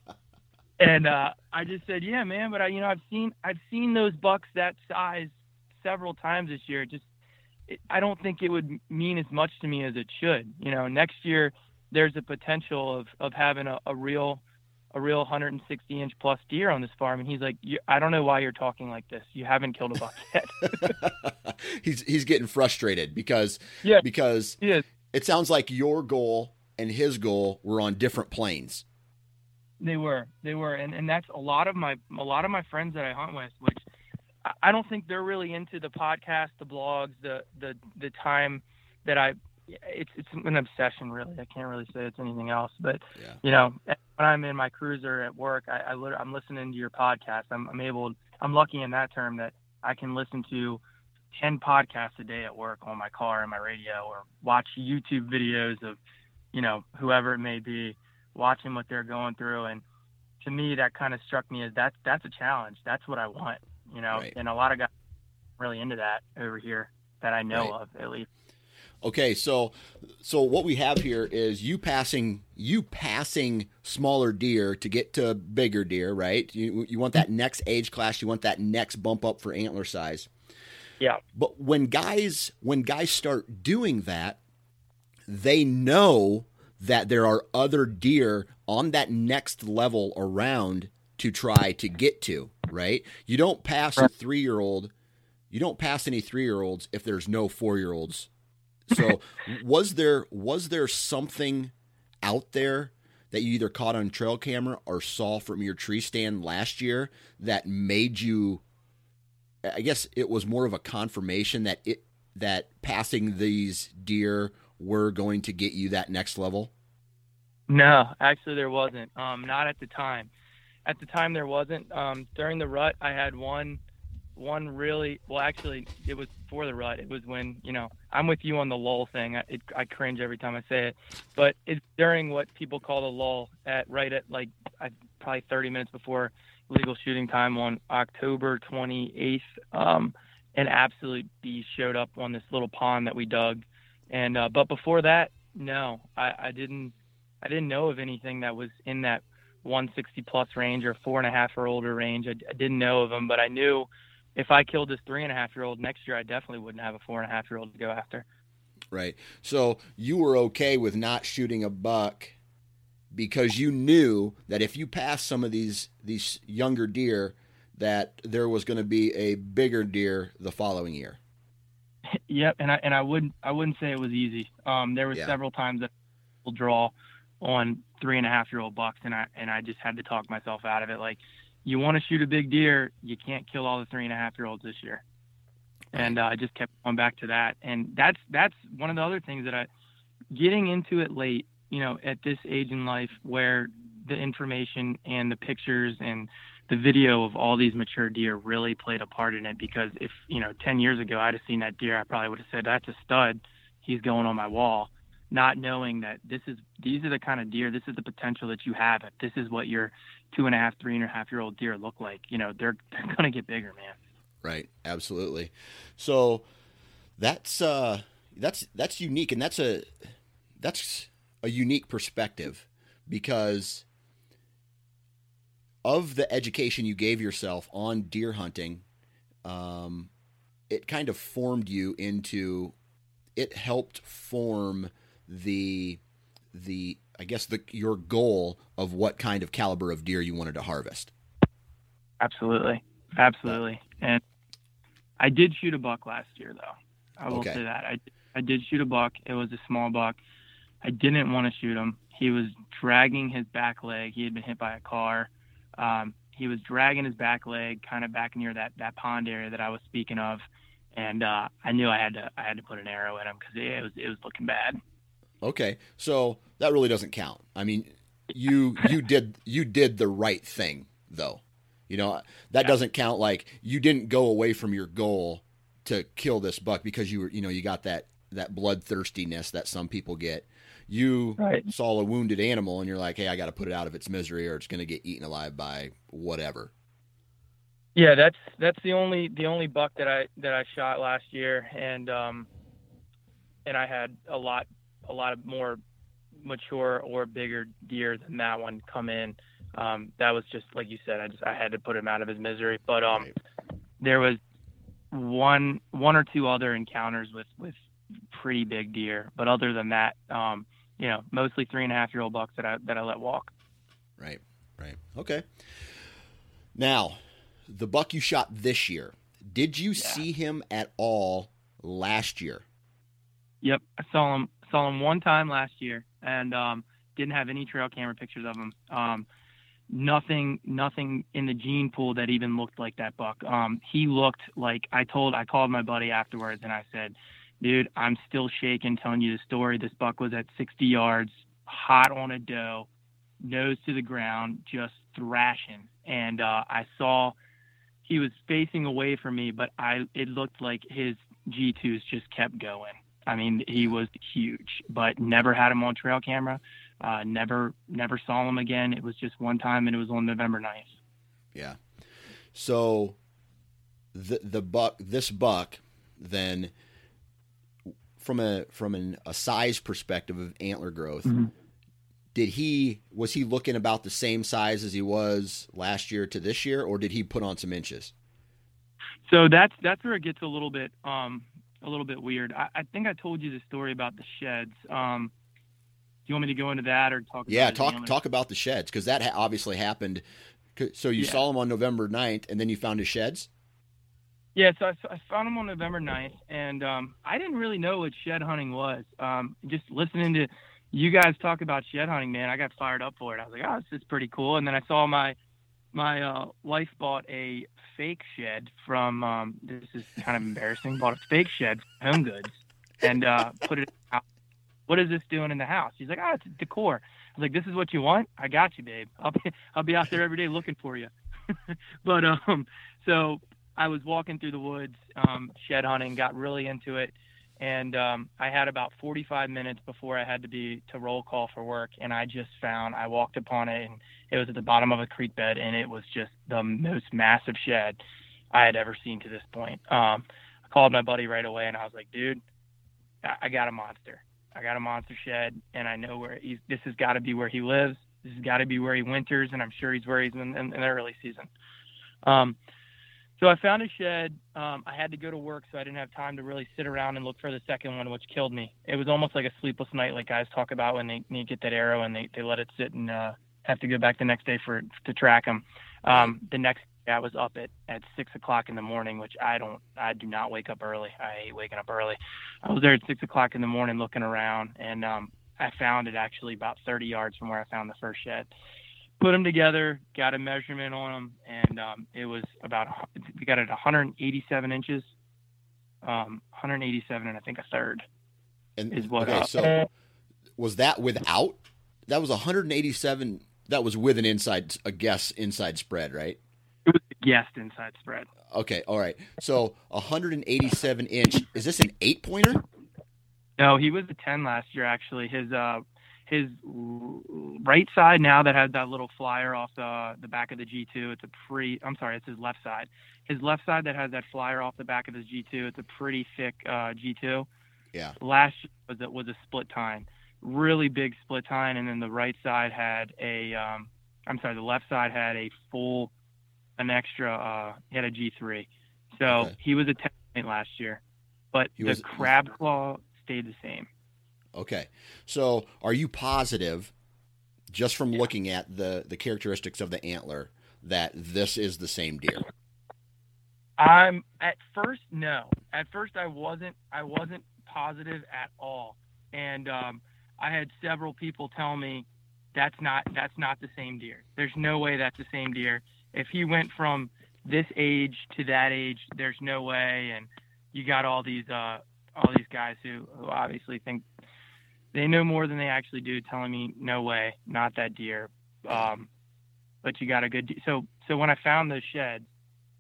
and uh, I just said, yeah, man, but I, you know, I've seen I've seen those bucks that size several times this year. Just it, I don't think it would mean as much to me as it should. You know, next year there's a potential of of having a, a real a real 160 inch plus deer on this farm and he's like i don't know why you're talking like this. You haven't killed a buck yet he's he's getting frustrated because yeah. because it sounds like your goal and his goal were on different planes. They were. They were. And and that's a lot of my a lot of my friends that i hunt with which i don't think they're really into the podcast the blogs the the the time that i it's it's an obsession really. I can't really say it's anything else. But yeah. you know, when I'm in my cruiser at work, I, I am listening to your podcast. I'm, I'm able. I'm lucky in that term that I can listen to 10 podcasts a day at work on my car and my radio or watch YouTube videos of, you know, whoever it may be, watching what they're going through. And to me, that kind of struck me as that's, that's a challenge. That's what I want, you know, Right. and a lot of guys really into that over here that I know Right. of at least. Okay, so so what we have here is you passing you passing smaller deer to get to bigger deer, right? You you want that next age class, you want that next bump up for antler size. Yeah. But when guys when guys start doing that, they know that there are other deer on that next level around to try to get to, right? You don't pass a 3-year-old you don't pass any 3-year-olds if there's no 4-year-olds so was there was there something out there that you either caught on trail camera or saw from your tree stand last year that made you I guess it was more of a confirmation that it that passing these deer were going to get you that next level? No, actually there wasn't. Um, not at the time. At the time there wasn't. Um, during the rut, I had one, one really. Well, actually, it was before the rut. It was when you know I'm with you on the lull thing. I, it, I cringe every time I say it, but it's during what people call the lull at right at like I, probably 30 minutes before legal shooting time on October 28th. Um, an absolute beast showed up on this little pond that we dug, and uh, but before that, no, I, I didn't. I didn't know of anything that was in that 160 plus range or four and a half or older range. I, I didn't know of them, but I knew if I killed this three and a half year old next year, I definitely wouldn't have a four and a half year old to go after. Right. So you were okay with not shooting a buck because you knew that if you passed some of these these younger deer that there was going to be a bigger deer the following year. Yep, and I and I wouldn't I wouldn't say it was easy. Um, there were Yeah. several times that will draw on three and a half year old bucks, and I and I just had to talk myself out of it. Like, you want to shoot a big deer, you can't kill all the three and a half year olds this year. And uh, I just kept going back to that, and that's that's one of the other things that I getting into it late. You know, at this age in life where the information and the pictures and the video of all these mature deer really played a part in it because if you know 10 years ago i'd have seen that deer i probably would have said that's a stud he's going on my wall not knowing that this is these are the kind of deer this is the potential that you have if this is what your two and a half three and a half year old deer look like you know they're they're going to get bigger man Right. Absolutely. So that's uh that's that's unique and that's a that's a unique perspective because of the education you gave yourself on deer hunting um it kind of formed you into it helped form the the I guess the your goal of what kind of caliber of deer you wanted to harvest. absolutely. Absolutely. And i did shoot a buck last year though. I will Okay. say that. I i did shoot a buck. It was a small buck. I didn't want to shoot him. He was dragging his back leg. He had been hit by a car. Um, he was dragging his back leg kind of back near that that pond area that i was speaking of. And uh, i knew i had to i had to put an arrow in him because it was it was looking bad Okay, so that really doesn't count. I mean, you you did you did the right thing though. You know that doesn't count. Like you didn't go away from your goal to kill this buck because you were you know you got that that bloodthirstiness that some people get. You Right. saw a wounded animal and you're like, hey, I got to put it out of its misery or it's going to get eaten alive by whatever. Yeah, that's that's the only the only buck that I that I shot last year, and um, and I had a lot a lot of more mature or bigger deer than that one come in. Um, that was just like you said. I just I had to put him out of his misery. But um, there was one one or two other encounters with with pretty big deer. But other than that, um, you know, mostly three and a half year old bucks that I that I let walk. Right. Right. Okay. Now, the buck you shot this year, did you see him at all last year? Yep, I saw him saw him one time last year, and um, didn't have any trail camera pictures of him. Um, nothing, nothing in the gene pool that even looked like that buck. Um, he looked like I told. I called my buddy afterwards, and I said, "Dude, I'm still shaking telling you the story. This buck was at 60 yards, hot on a doe, nose to the ground, just thrashing." And uh, I saw he was facing away from me, but I it looked like his G2s just kept going. I mean, he was huge, but never had him on trail camera. Uh, never never saw him again. It was just one time, and it was on November 9th. Yeah. So the the buck this buck then from a from an, a size perspective of antler growth Mm-hmm. did he was he looking about the same size as he was last year to this year or did he put on some inches So that's that's where it gets a little bit um a little bit weird. I, I think I told you the story about the sheds. Um, do you want me to go into that or talk? yeah about talk talk about the sheds because that ha- obviously happened so you Yeah. saw him on november 9th and then you found his sheds Yeah, so I, I found him on November 9th, and um, I didn't really know what shed hunting was. Um, just listening to you guys talk about shed hunting, man, I got fired up for it. I was like, oh, this is pretty cool. And then I saw my my uh, wife bought a fake shed from. Um, this is kind of embarrassing. Bought a fake shed from Home Goods and uh, put it. Out. What is this doing in the house? She's like, oh, it's decor. I was like, this is what you want? I got you, babe. I'll be I'll be out there every day looking for you. but um, so I was walking through the woods, um, shed hunting, got really into it, and um, I had about 45 minutes before I had to be to roll call for work, and I just found I walked upon it, and it was at the bottom of a creek bed, and it was just the most massive shed I had ever seen to this point. Um, I called my buddy right away, and I was like, dude, I, got a monster. I got a monster shed, and I know where he's. This has got to be where he lives. This has got to be where he winters, and I'm sure he's where he's in, in, in the early season. Um, so I found a shed. Um, I had to go to work, so I didn't have time to really sit around and look for the second one, which killed me. It was almost like a sleepless night, like guys talk about when they, they get that arrow and they, they let it sit and uh, have to go back the next day for to track them. Um, the next day I was up at, at six o'clock in the morning, which I don't, I do not wake up early. I hate waking up early. I was there at six o'clock in the morning looking around, and um, I found it actually about 30 yards from where I found the first shed put them together, got a measurement on them, and um, it was about we got it 187 inches, um, 187 and I think a third. and Is what, okay uh, so was that without that was 187 that was with an inside a guess inside spread right It was a guessed inside spread. Okay, all right. So 187 inch. Is this an eight pointer? No, he was a 10 last year actually. His uh, his right side now that had that little flyer off the the back of the G2. It's a pretty. I'm sorry, it's his left side. His left side that has that flyer off the back of his G2. It's a pretty thick uh, G2. Yeah. last year was a, was a split tine, really big split tine, and then the right side had a, um, I'm sorry, the left side had a full, an extra, uh, he had a G3. So Okay. he was a 10 point last year, but He the was- crab claw stayed the same. Okay. So are you positive, just from looking at the the characteristics of the antler, that this is the same deer? I'm at first no. At first I wasn't I wasn't positive at all. And um I had several people tell me that's not that's not the same deer. There's no way that's the same deer. If he went from this age to that age, there's no way and you got all these uh all these guys who, who obviously think they know more than they actually do telling me no way, not that deer. Um but you got a good de- so so when I found those sheds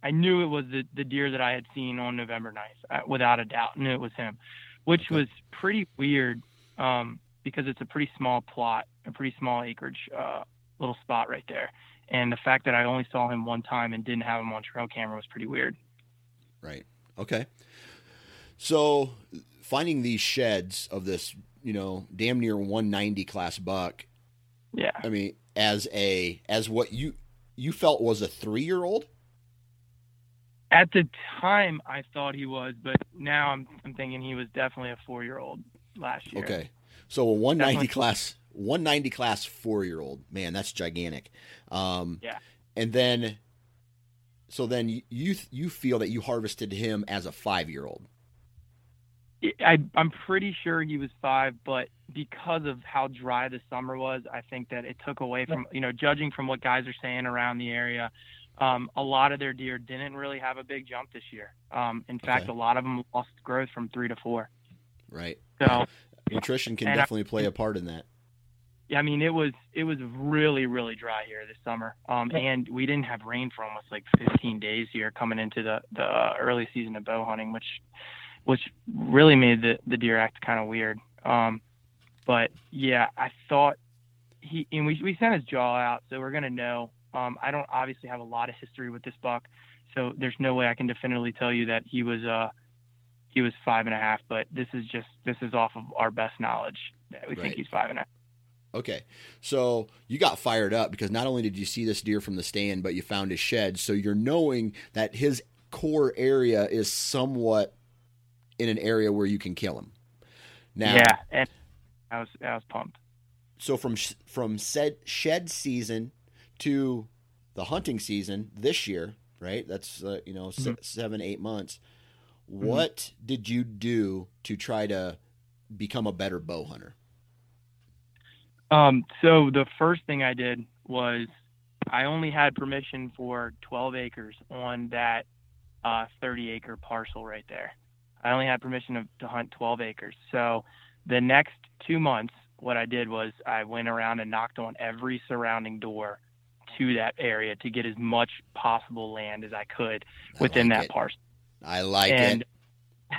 I knew it was the, the deer that I had seen on November 9th, uh, without a doubt. Knew it was him, which Okay. was pretty weird um, because it's a pretty small plot, a pretty small acreage uh, little spot right there. And the fact that I only saw him one time and didn't have him on trail camera was pretty weird. Right. Okay. So finding these sheds of this, you know, damn near 190 class buck. Yeah. I mean, as a as what you you felt was a three year old. At the time, I thought he was, but now I'm, I'm thinking he was definitely a four year old last year. Okay. So a 190 Definitely. class 190 class 4-year-old. Man, that's gigantic. Um Yeah. and then so then you- you you feel that you harvested him as a 5-year-old. I, I'm pretty sure he was five, but because of how dry the summer was, I think that it took away from, you know, judging from what guys are saying around the area, um, a lot of their deer didn't really have a big jump this year. Um, in fact, Okay. a lot of them lost growth from three to four. Right. So, Nutrition can And I- definitely play a part in that. yeah, I mean it was it was really really dry here this summer, um, and we didn't have rain for almost like 15 days here coming into the the early season of bow hunting, which which really made the the deer act kind of weird. Um, but yeah, I thought he and we we sent his jaw out, so we're gonna know. Um, I don't obviously have a lot of history with this buck, so there's no way I can definitively tell you that he was uh he was five and a half. But this is just this is off of our best knowledge. that We right. think he's five and a half. Okay. So you got fired up because not only did you see this deer from the stand, but you found his shed. So you're knowing that his core area is somewhat in an area where you can kill him. Now, yeah, and I was I was pumped. So from from said shed season to the hunting season this year, right? That's uh, you know mm-hmm. seven eight months. Mm-hmm. What did you do to try to become a better bow hunter? Um, so the first thing I did was I only had permission for 12 acres on that uh, 30 acre parcel right there. I only had permission to, to hunt 12 acres. So the next two months, what I did was I went around and knocked on every surrounding door to that area to get as much possible land as I could within I like that it. parcel. I like and,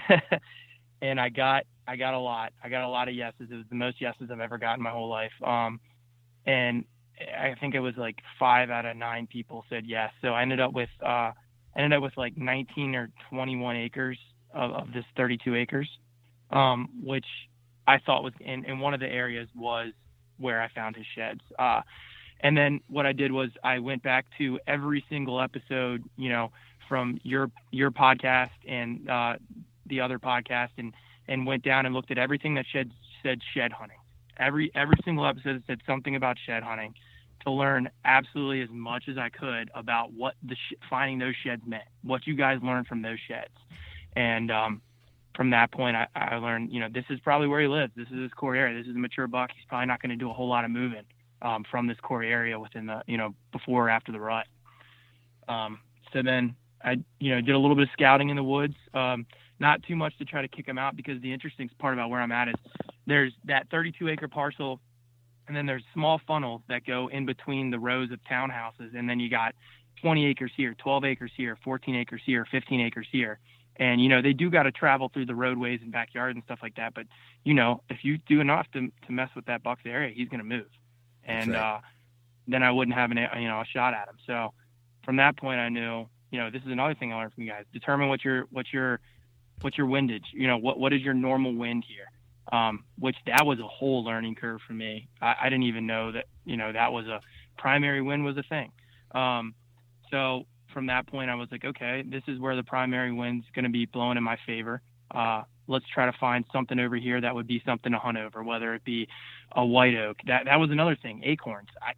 it. and I got I got a lot. I got a lot of yeses. It was the most yeses I've ever gotten my whole life. Um, and I think it was like five out of nine people said yes. So I ended up with uh, I ended up with like 19 or 21 acres of, of this 32 acres, um, which I thought was in, in one of the areas was where I found his sheds. Uh, and then what I did was I went back to every single episode, you know, from your your podcast and uh, the other podcast, and and went down and looked at everything that shed, said shed hunting. Every every single episode said something about shed hunting to learn absolutely as much as I could about what the sh- finding those sheds meant, what you guys learned from those sheds, and um, from that point, I, I learned, you know, this is probably where he lives. This is his core area. This is a mature buck. He's probably not going to do a whole lot of moving um, from this core area within the, you know, before or after the rut. Um, so then I, you know, did a little bit of scouting in the woods. Um, not too much to try to kick him out because the interesting part about where I'm at is there's that 32 acre parcel and then there's small funnels that go in between the rows of townhouses and then you got 20 acres here 12 acres here 14 acres here 15 acres here and you know they do got to travel through the roadways and backyards and stuff like that but you know if you do enough to, to mess with that buck's area he's going to move and right. uh, then i wouldn't have an you know a shot at him so from that point i knew you know this is another thing i learned from you guys determine what your what your what's your windage? You know, what what is your normal wind here? Um, which that was a whole learning curve for me. I, I, didn't even know that you know that was a primary wind was a thing. Um, so from that point, I was like, okay, this is where the primary wind's going to be blowing in my favor. Uh, let's try to find something over here that would be something to hunt over, whether it be a white oak. That that was another thing. Acorns. I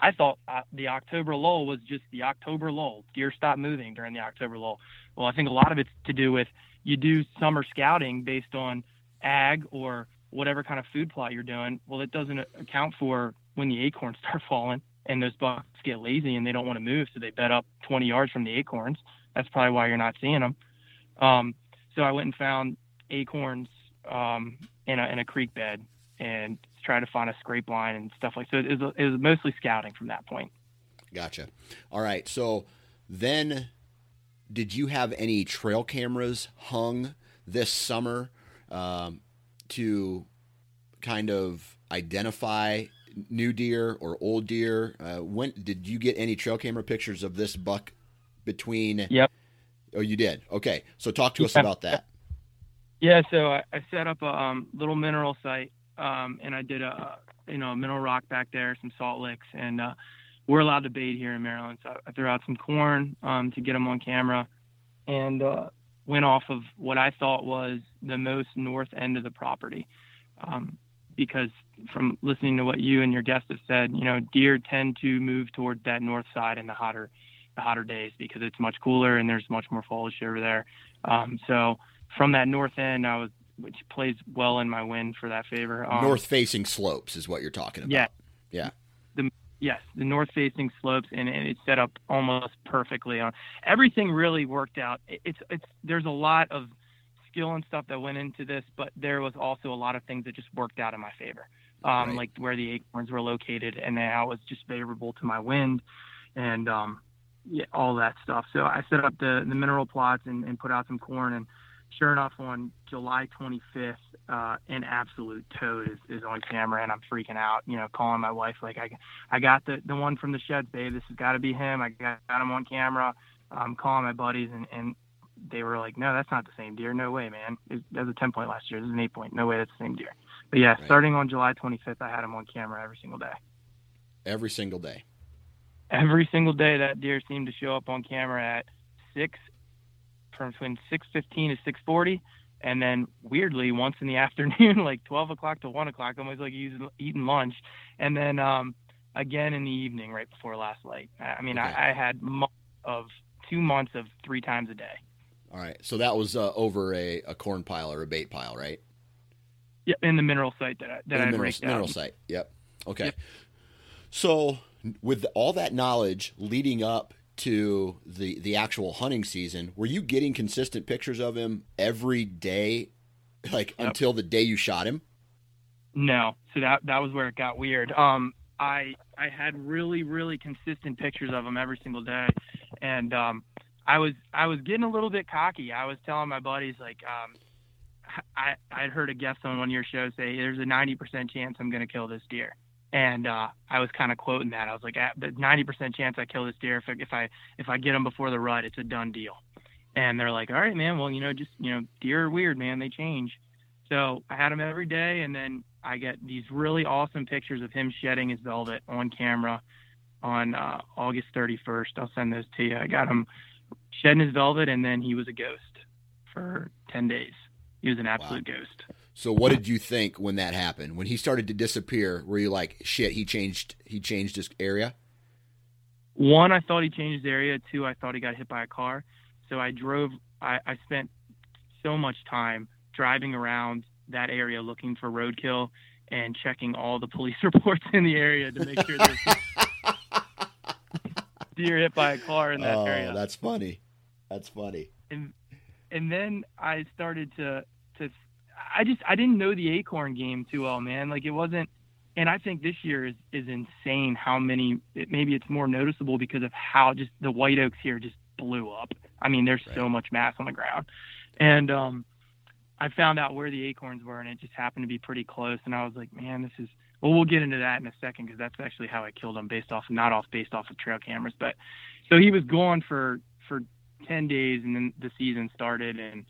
I thought uh, the October lull was just the October lull. Deer stopped moving during the October lull. Well, I think a lot of it's to do with you do summer scouting based on ag or whatever kind of food plot you're doing, well, it doesn't account for when the acorns start falling and those bucks get lazy and they don't want to move, so they bed up 20 yards from the acorns. That's probably why you're not seeing them. Um, so I went and found acorns um, in, a, in a creek bed and tried to find a scrape line and stuff like so. It was, it was mostly scouting from that point. Gotcha. All right. So then did you have any trail cameras hung this summer um, to kind of identify new deer or old deer? Uh, when did you get any trail camera pictures of this buck between? Yep. Oh, you did. Okay, so talk to us about that. Yeah, so I, I set up a um, little mineral site, um, and I did a you know a mineral rock back there, some salt licks, and uh, we're allowed to bait here in Maryland. So I threw out some corn um, to get them on camera and uh, went off of what I thought was the most north end of the property. Um, because from listening to what you and your guests have said, you know, deer tend to move towards that north side in the hotter, the hotter days because it's much cooler and there's much more foliage over there. Um, so from that north end, I was, which plays well in my wind for that favor. Um, north facing slopes is what you're talking about. Yeah. Yeah. The, Yes, the north facing slopes and, and, it's set up almost perfectly on everything really worked out. It's it's there's a lot of skill and stuff that went into this, but there was also a lot of things that just worked out in my favor. Um, Right. like where the acorns were located, and how it was just favorable to my wind, and um, yeah, all that stuff. So I set up the the mineral plots and, and put out some corn, and sure enough, on July 25th, uh, an absolute toad is, is on camera, and I'm freaking out. You know, calling my wife like I I got the the one from the shed, babe. This has got to be him. I got, got him on camera. I'm calling my buddies, and and they were like, no, that's not the same deer. No way, man. It, that was a 10 point last year. This is an eight point. No way, that's the same deer. But yeah, Right. starting on July 25th, I had him on camera every single day. Every single day. Every single day, that deer seemed to show up on camera at six, from between 6:15 to 6:40, and then weirdly, once in the afternoon, like 12 o'clock to 1 o'clock, almost like he's eating lunch, and then um, again in the evening, right before last light. I I mean, Okay. I, I had months of two months of three times a day. All right. So that was uh, over a, a corn pile or a bait pile, right? Yeah, in the mineral site that I, that In I mineral, mineral site. Yep. Okay. Yep. So with all that knowledge leading up to the the actual hunting season, were you getting consistent pictures of him every day, like Yep. until the day you shot him? No, so that that was where it got weird. Um, I I had really really consistent pictures of him every single day, and um, I was I was getting a little bit cocky. I was telling my buddies like um, I I'd heard a guest on one of your shows say there's a 90% chance I'm gonna kill this deer, and uh, I was kind of quoting that. I was like, "Ah, the 90% chance I kill this deer if I, if I if I get him before the rut, it's a done deal. And they're like, all right, man. Well, you know, just you know, deer are weird, man. They change. So I had him every day, and then I get these really awesome pictures of him shedding his velvet on camera on uh, August 31st. I'll send those to you. I got him shedding his velvet, and then he was a ghost for 10 days. He was an absolute ghost. So what did you think when that happened? When he started to disappear, were you like, shit, he changed he changed his area? One, I thought he changed his area. Two, I thought he got hit by a car. So I drove. I, I spent so much time driving around that area looking for roadkill and checking all the police reports in the area to make sure there's deer hit by a car in that oh, area. that's funny. That's funny. and and then I started to to I just I didn't know the acorn game too well, man. Like it wasn't and I think this year is is insane how many it, maybe it's more noticeable because of how just the white oaks here just blew up. I mean, there's so much mass on the ground. And um I found out where the acorns were and it just happened to be pretty close and I was like, man, this is well, we'll get into that in a second because that's actually how I killed him based off not off based off of trail cameras, but so he was gone for for 10 days and then the season started and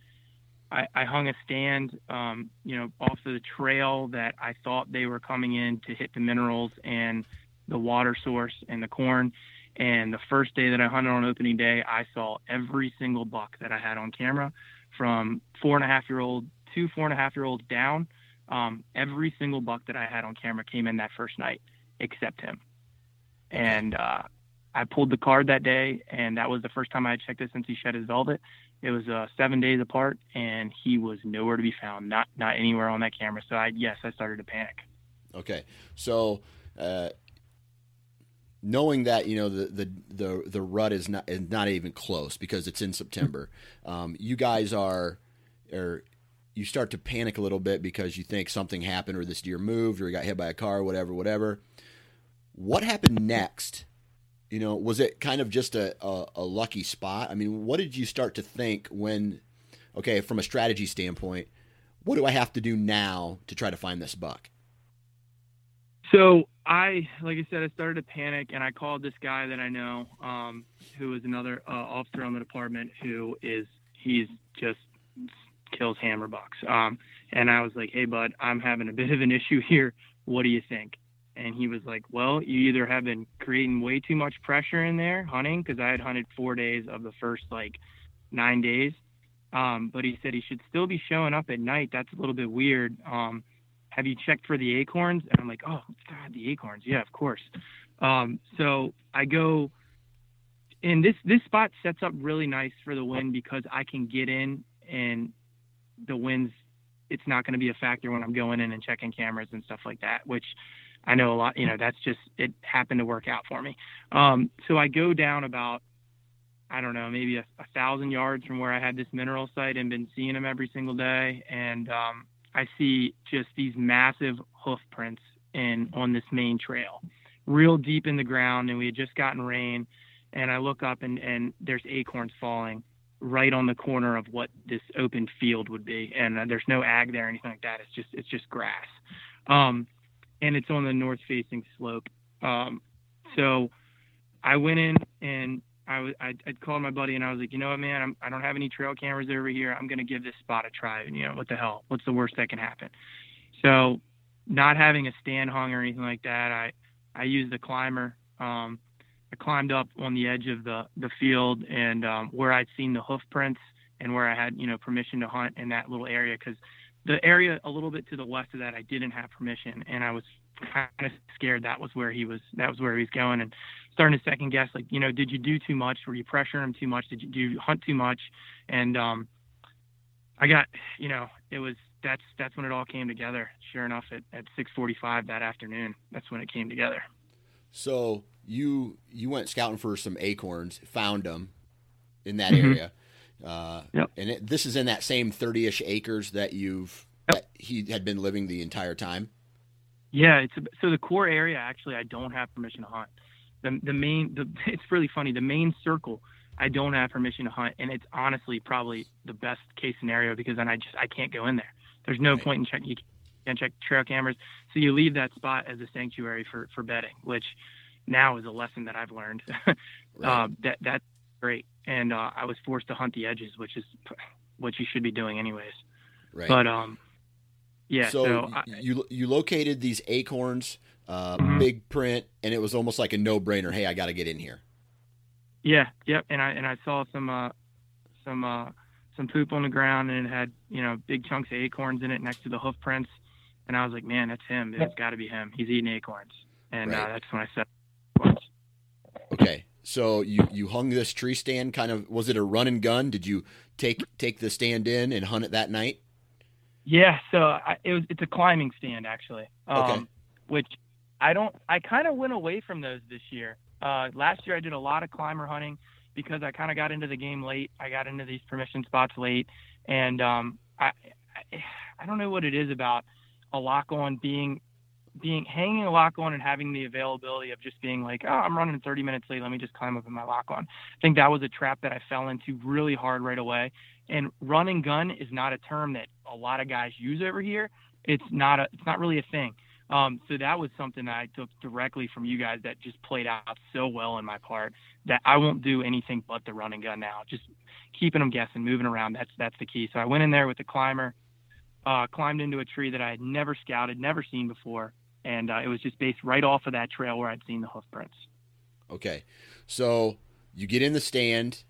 I, I hung a stand, um, you know, off of the trail that I thought they were coming in to hit the minerals and the water source and the corn. And the first day that I hunted on opening day, I saw every single buck that I had on camera from four and a half year old to four and a half year olds down. Um, every single buck that I had on camera came in that first night except him. And, uh, I pulled the card that day, and that was the first time I checked it since he shed his velvet. It was uh, seven days apart, and he was nowhere to be found. Not not anywhere on that camera. So I yes, I started to panic. Okay, so uh, knowing that you know the the the, the rut is not is not even close because it's in September, um, you guys are or you start to panic a little bit because you think something happened or this deer moved or he got hit by a car, whatever, whatever. What happened next? You know, was it kind of just a, a, a lucky spot? I mean, what did you start to think when, okay, from a strategy standpoint, what do I have to do now to try to find this buck? So I, like I said, I started to panic, and I called this guy that I know, um, who is another uh, officer on the department, who is he's just kills hammer bucks. Um, and I was like, "Hey, bud, I'm having a bit of an issue here. What do you think?" And he was like, "Well, you either have been creating way too much pressure in there hunting, because I had hunted four days of the first like nine days." Um, but he said he should still be showing up at night. That's a little bit weird. Um, have you checked for the acorns? And I'm like, oh God, the acorns. Yeah, of course. Um, so I go, and this this spot sets up really nice for the wind because I can get in and the winds. It's not going to be a factor when I'm going in and checking cameras and stuff like that, which I know a lot. You know, that's just it happened to work out for me. Um, so I go down about I don't know, maybe a, a thousand yards from where I had this mineral site and been seeing them every single day. And um, I see just these massive hoof prints and on this main trail, real deep in the ground, and we had just gotten rain. And I look up and and there's acorns falling right on the corner of what this open field would be, and uh, there's no ag there or anything like that. It's just it's just grass, um, and it's on the north facing slope. Um, so I went in and I was I, I called my buddy and I was like, you know what, man, I'm, I don't have any trail cameras over here. I'm gonna give this spot a try. And, you know, what the hell? What's the worst that can happen? So, not having a stand hung or anything like that, I I used the climber. Um, I climbed up on the edge of the the field and um, where I'd seen the hoof prints and where I had you know permission to hunt in that little area because the area a little bit to the west of that I didn't have permission and I was kind of scared that was where he was that was where he was going and starting to second guess like you know did you do too much? Were you pressuring him too much? Did you hunt too much? And um I got you know it was that's that's when it all came together. Sure enough at, at 6:45 that afternoon that's when it came together. So you you went scouting for some acorns found them in that mm-hmm. area uh, yep. and it, this is in that same 30ish acres that you've yep. that he had been living the entire time yeah, it's so the core area actually I don't have permission to hunt. The the main the it's really funny. The main circle I don't have permission to hunt, and it's honestly probably the best case scenario because then I just I can't go in there. There's no right. point in checking you can't check trail cameras, so you leave that spot as a sanctuary for for bedding, which now is a lesson that I've learned. right. uh, that that's great, and uh, I was forced to hunt the edges, which is what you should be doing anyways. Right. But um, yeah. So, so I, you you located these acorns, uh, mm-hmm. big print, and it was almost like a no brainer. Hey, I got to get in here. Yeah. Yep. And I and I saw some uh, some uh, some poop on the ground, and it had you know big chunks of acorns in it next to the hoof prints, and I was like, man, that's him. It's got to be him. He's eating acorns, and uh, right. uh, that's when I said. Okay. So you you hung this tree stand kind of was it a run and gun? Did you take take the stand in and hunt it that night? Yeah, so I, it was it's a climbing stand actually. Um, okay. Which I don't. I kind of went away from those this year. Uh, last year I did a lot of climber hunting because I kind of got into the game late. I got into these permission spots late, and um, I, I I don't know what it is about a lock on being being hanging a lock on and having the availability of just being like, oh, I'm running 30 minutes late. Let me just climb up in my lock on. I think that was a trap that I fell into really hard right away. And run and gun is not a term that a lot of guys use over here. It's not a, it's not really a thing. Um, so that was something that I took directly from you guys that just played out so well on my part that I won't do anything but the run and gun now. Just keeping them guessing, moving around. That's that's the key. So I went in there with the climber, uh, climbed into a tree that I had never scouted, never seen before, and uh, it was just based right off of that trail where I'd seen the hoof prints. Okay, so you get in the stand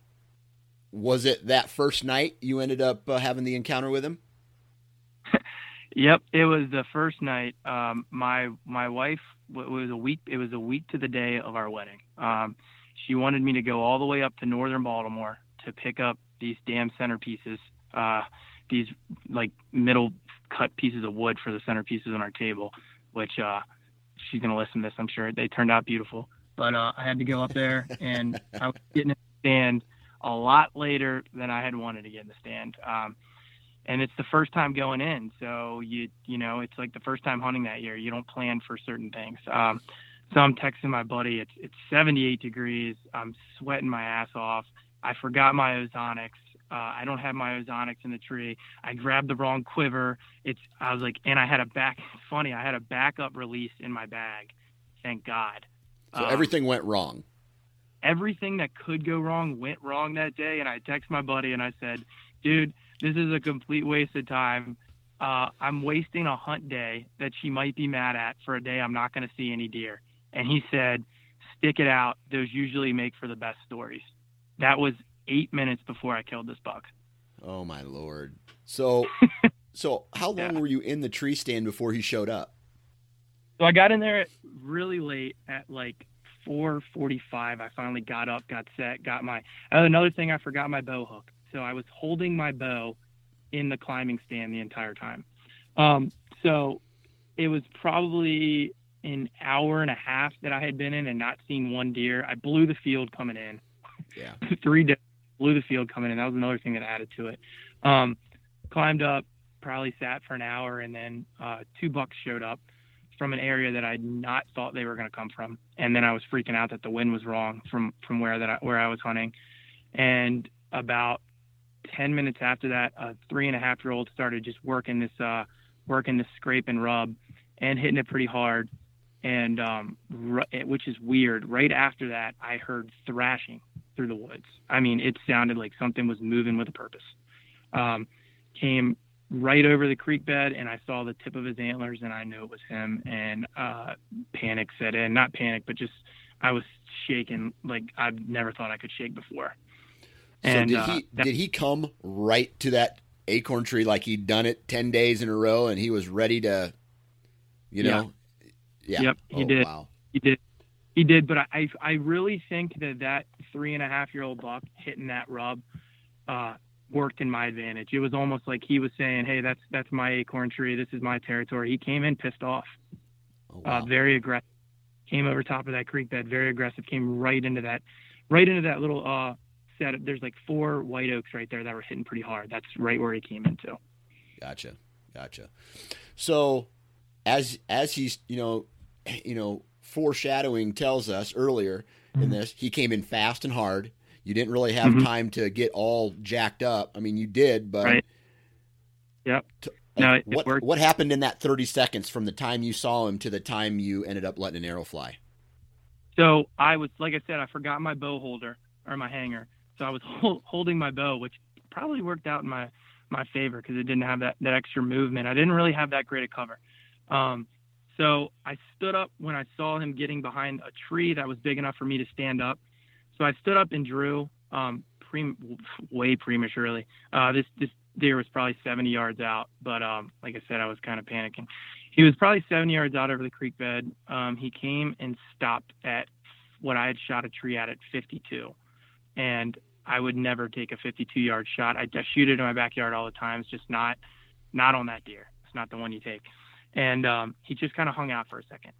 was it that first night you ended up uh, having the encounter with him? yep, it was the first night. Um, my my wife it was a week. It was a week to the day of our wedding. Um, she wanted me to go all the way up to northern Baltimore to pick up these damn centerpieces. Uh, these like middle cut pieces of wood for the centerpieces on our table, which uh, she's gonna listen to this. I'm sure they turned out beautiful. But uh, I had to go up there, and I was getting in the stand a lot later than I had wanted to get in the stand. Um, and it's the first time going in, so you you know it's like the first time hunting that year. You don't plan for certain things. Um, so I'm texting my buddy. It's it's 78 degrees. I'm sweating my ass off. I forgot my ozonics. Uh, I don't have my ozonics in the tree. I grabbed the wrong quiver. It's I was like, and I had a back. Funny, I had a backup release in my bag. Thank God. So um, everything went wrong everything that could go wrong went wrong that day. And I text my buddy and I said, dude, this is a complete waste of time. Uh, I'm wasting a hunt day that she might be mad at for a day I'm not going to see any deer. And he said, stick it out. Those usually make for the best stories. That was eight minutes before I killed this buck. Oh my lord! So, so how long yeah. were you in the tree stand before he showed up? So I got in there really late at like 4:45, I finally got up, got set, got my. Oh, another thing, I forgot my bow hook, so I was holding my bow in the climbing stand the entire time. Um, so it was probably an hour and a half that I had been in and not seen one deer. I blew the field coming in. Yeah. Three days, blew the field coming in. That was another thing that added to it. Um, climbed up, probably sat for an hour, and then uh, two bucks showed up from an area that I not thought they were going to come from, and then I was freaking out that the wind was wrong from from where that I, where I was hunting, and about 10 minutes after that, a three and a half year old started just working this, uh, working this scrape and rub and hitting it pretty hard. And, um, r- which is weird. Right after that, I heard thrashing through the woods. I mean, it sounded like something was moving with a purpose. Um, came right over the creek bed and I saw the tip of his antlers and I knew it was him and, uh, panic set in, not panic, but just, I was shaking like I've never thought I could shake before. And so did uh, he that, did he come right to that acorn tree like he'd done it ten days in a row and he was ready to, you know? Yeah. Yep, he oh, did. Wow. He did. He did, but I I really think that that three and a half year old buck hitting that rub uh, worked in my advantage. It was almost like he was saying, "Hey, that's that's my acorn tree. This is my territory." He came in pissed off, oh, uh, wow. uh, very aggressive. Came over top of that creek bed, very aggressive. Came right into that, right into that little uh, set there's like four white oaks right there that were hitting pretty hard. That's right where he came into. Gotcha, gotcha. So as as he's you know you know foreshadowing tells us earlier mm-hmm. in this, he came in fast and hard. You didn't really have mm-hmm. time to get all jacked up. I mean, you did, but right. Yep. To, no, it, what it what happened in that 30 seconds from the time you saw him to the time you ended up letting an arrow fly? So I was, like I said, I forgot my bow holder or my hanger, so I was hold, holding my bow, which probably worked out in my my favor because it didn't have that that extra movement. I didn't really have that great a cover. Um, so I stood up when I saw him getting behind a tree that was big enough for me to stand up. So I stood up and drew um, pre- way prematurely. Uh, this this deer was probably 70 yards out, but um, like I said, I was kind of panicking. He was probably 70 yards out over the creek bed. Um, he came and stopped at what I had shot a tree at at 52, and I would never take a 52 yard shot. I, I shoot it in my backyard all the time. It's just not not on that deer. It's not the one you take. And um, he just kind of hung out for a second,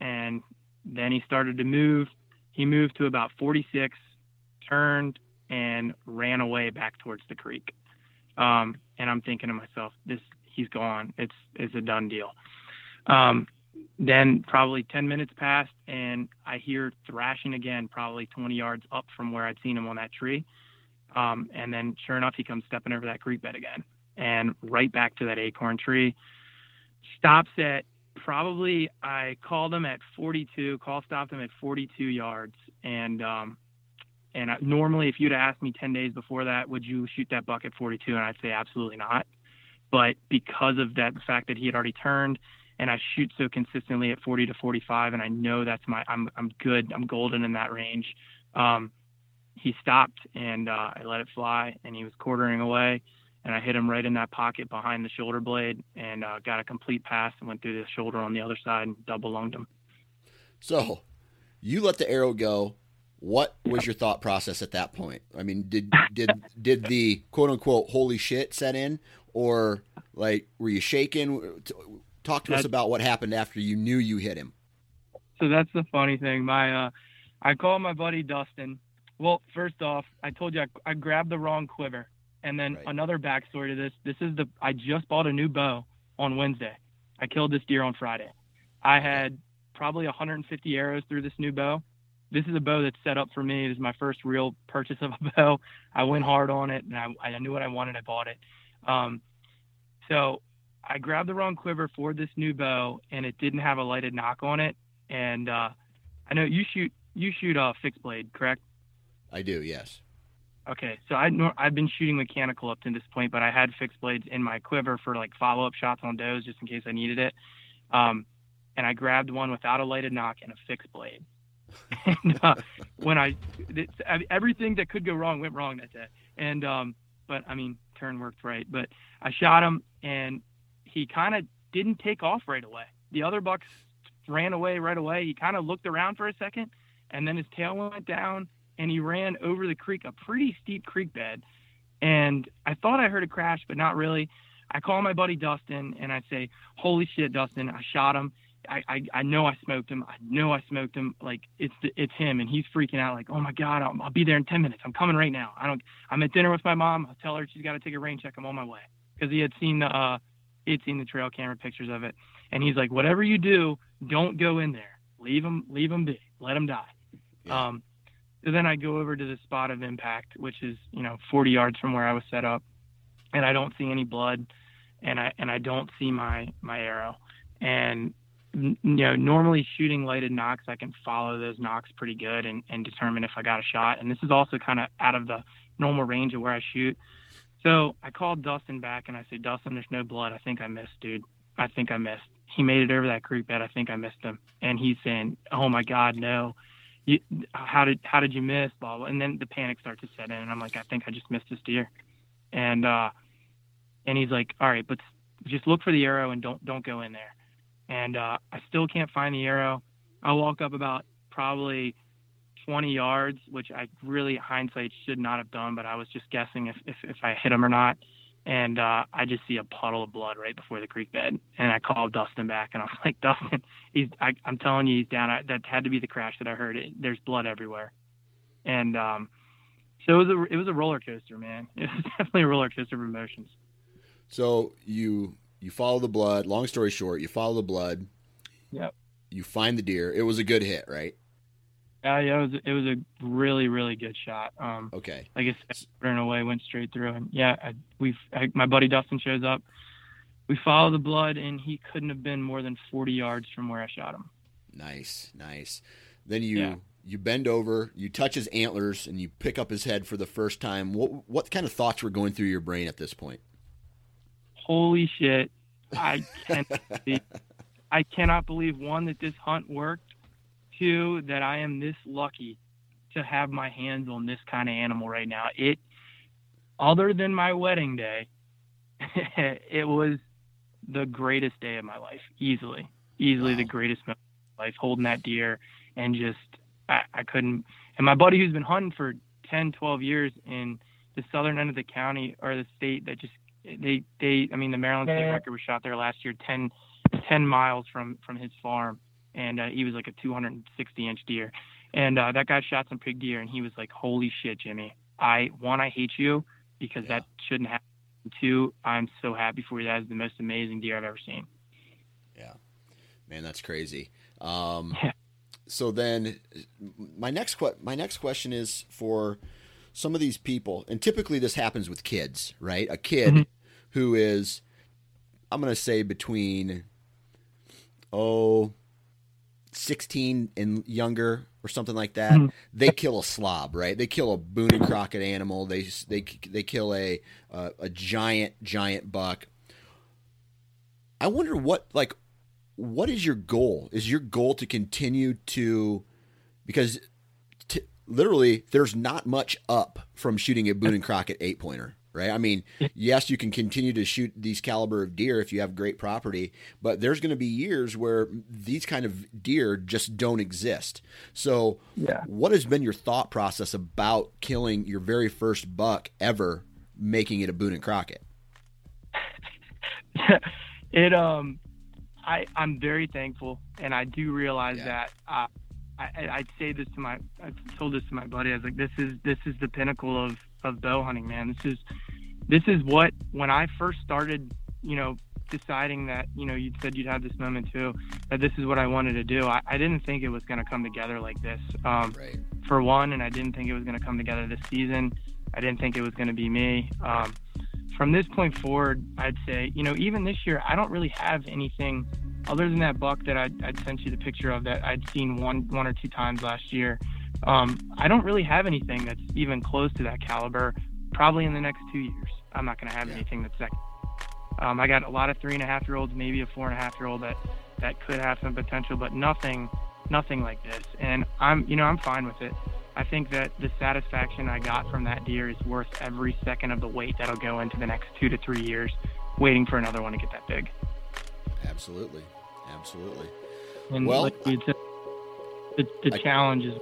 and then he started to move. He moved to about 46, turned and ran away back towards the creek. Um, and I'm thinking to myself, this he's gone. It's it's a done deal. Um, then probably 10 minutes passed and I hear thrashing again, probably 20 yards up from where I'd seen him on that tree. Um, and then sure enough, he comes stepping over that creek bed again and right back to that acorn tree. Stops at probably, I called him at 42, call stopped him at 42 yards. And, um, and I, normally if you'd asked me 10 days before that, would you shoot that buck at 42? And I'd say absolutely not. But because of that, the fact that he had already turned, and I shoot so consistently at 40 to 45, and I know that's my I'm I'm good. I'm golden in that range. Um, he stopped and uh, I let it fly, and he was quartering away, and I hit him right in that pocket behind the shoulder blade, and uh, got a complete pass and went through the shoulder on the other side and double lunged him. So, you let the arrow go. What was your thought process at that point? I mean, did did did the quote unquote holy shit set in, or like were you shaken? Talk to that's, us about what happened after you knew you hit him. So that's the funny thing. My, uh, I called my buddy Dustin. Well, first off, I told you I, I grabbed the wrong quiver, and then right. another backstory to this. This is the I just bought a new bow on Wednesday. I killed this deer on Friday. I had probably 150 arrows through this new bow. This is a bow that's set up for me. It is my first real purchase of a bow. I went hard on it, and I, I knew what I wanted. I bought it. Um, so I grabbed the wrong quiver for this new bow, and it didn't have a lighted nock on it. And uh, I know you shoot you shoot a fixed blade, correct? I do, yes. Okay, so I I've been shooting mechanical up to this point, but I had fixed blades in my quiver for like follow up shots on does just in case I needed it. Um, and I grabbed one without a lighted nock and a fixed blade. and uh, when I everything that could go wrong went wrong that day. And um, but I mean, turn worked right. But I shot him, and he kind of didn't take off right away. The other bucks ran away right away. He kind of looked around for a second, and then his tail went down, and he ran over the creek, a pretty steep creek bed. And I thought I heard a crash, but not really. I call my buddy Dustin, and I say, "Holy shit, Dustin! I shot him. I, I, I know I smoked him. I know I smoked him. Like it's the, it's him, and he's freaking out. Like, oh my god, I'll, I'll be there in ten minutes. I'm coming right now. I don't. I'm at dinner with my mom. I'll tell her she's got to take a rain check. I'm on my way because he had seen the uh, he had seen the trail camera pictures of it. And he's like, whatever you do, don't go in there. Leave them, leave them be. Let them die. Yeah. Um, so then I go over to the spot of impact, which is you know 40 yards from where I was set up, and I don't see any blood, and I and I don't see my my arrow, and you know normally shooting lighted nocks I can follow those nocks pretty good and and determine if I got a shot, and this is also kind of out of the normal range of where I shoot. So I called Dustin back and I said, Dustin, there's no blood. I think I missed, dude. I think I missed. He made it over that creek bed. I think I missed him. And he's saying, Oh my God, no. You, how did how did you miss? Blah, blah. And then the panic starts to set in, and I'm like, I think I just missed this deer. And uh, and he's like, All right, but just look for the arrow and don't don't go in there. And uh, I still can't find the arrow. I walk up about probably 20 yards, which I really hindsight should not have done, but I was just guessing if if, if I hit him or not and uh, I just see a puddle of blood right before the creek bed. And I called Dustin back, and I'm like, Dustin, he's. I, am telling you, he's down. I, that had to be the crash that I heard. It, there's blood everywhere, and um, so it was a it was a roller coaster, man. It was definitely a roller coaster of emotions. So you you follow the blood. Long story short, you follow the blood. Yep. You find the deer. It was a good hit, right? Yeah, yeah, it was it was a really really good shot. Um, Okay. like I said, turned away, went straight through, and yeah, I, we my buddy Dustin shows up. We follow the blood, and he couldn't have been more than 40 yards from where I shot him. Nice, nice. Then you Yeah. you bend over, you touch his antlers, and you pick up his head for the first time. What what kind of thoughts were going through your brain at this point? Holy shit! I can't I cannot believe one that this hunt worked. Two that I am this lucky to have my hands on this kind of animal right now. It, other than my wedding day, it was the greatest day of my life, easily, easily Wow. the greatest moment of my life. Holding that deer and just, I, I couldn't. And my buddy who's been hunting for 10, 12 years in the southern end of the county or the state that just they they I mean the Maryland state record was shot there last year 10, 10 miles from from his farm and uh, he was like a 260 inch deer and uh, that guy shot some big deer and he was like holy shit Jimmy I one I hate you because Yeah. that shouldn't happen two I'm so happy for you that is the most amazing deer I've ever seen Yeah, Man, that's crazy. Um, Yeah. So then, my next que- my next question is for some of these people, and typically this happens with kids, right? A kid Mhm. who is, I'm going to say between, oh, 16 and younger or something like that. Mhm. They kill a slob, right? They kill a Boone and Crockett animal. They they they kill a uh, a giant giant buck. I wonder what like what is your goal? Is your goal to continue to because t- literally there's not much up from shooting a Boone and Crockett eight pointer, right? I mean, yes, you can continue to shoot these caliber of deer if you have great property, but there's going to be years where these kind of deer just don't exist. So, Yeah. what has been your thought process about killing your very first buck ever, making it a Boone and Crockett? it um I I'm very thankful and I do realize Yeah. that uh, I I- I'd say this to my I told this to my buddy I was like this is this is the pinnacle of of bow hunting man this is this is what when I first started you know deciding that you know you said you'd have this moment too that this is what I wanted to do I, I didn't think it was going to come together like this um Right. for one, and I didn't think it was going to come together this season. I didn't think it was going to be me. Um, from this point forward, I'd say, you know, even this year, I don't really have anything other than that buck that I'd, I'd sent you the picture of that I'd seen one one or two times last year. Um, I don't really have anything that's even close to that caliber. Probably in the next two years, I'm not going to have Yeah. anything that's second. Um, I got a lot of three and a half year olds, maybe a four and a half year old that that could have some potential, but nothing nothing like this. And I'm, you know, I'm fine with it. I think that the satisfaction I got from that deer is worth every second of the wait that'll go into the next two to three years, waiting for another one to get that big. Absolutely. Absolutely. And Well, like said, the, the I- challenge is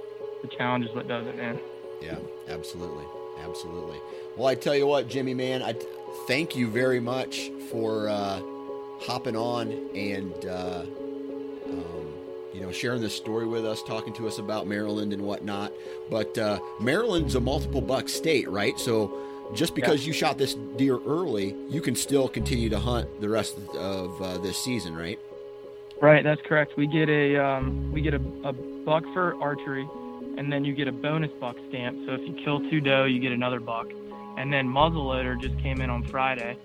the challenge is what does it, man. Yeah, absolutely, absolutely. Well, I tell you what, Jimmy, man, I thank you very much for uh, hopping on and uh, um, you know sharing this story with us, talking to us about Maryland and whatnot. But uh, Maryland's a multiple buck state, right? So just because you shot this deer early, you can still continue to hunt the rest of uh, this season, right? Right, that's correct. We get a um, we get a, a buck for archery, and then you get a bonus buck stamp. So if you kill two doe, you get another buck. And then muzzleloader just came in on Friday.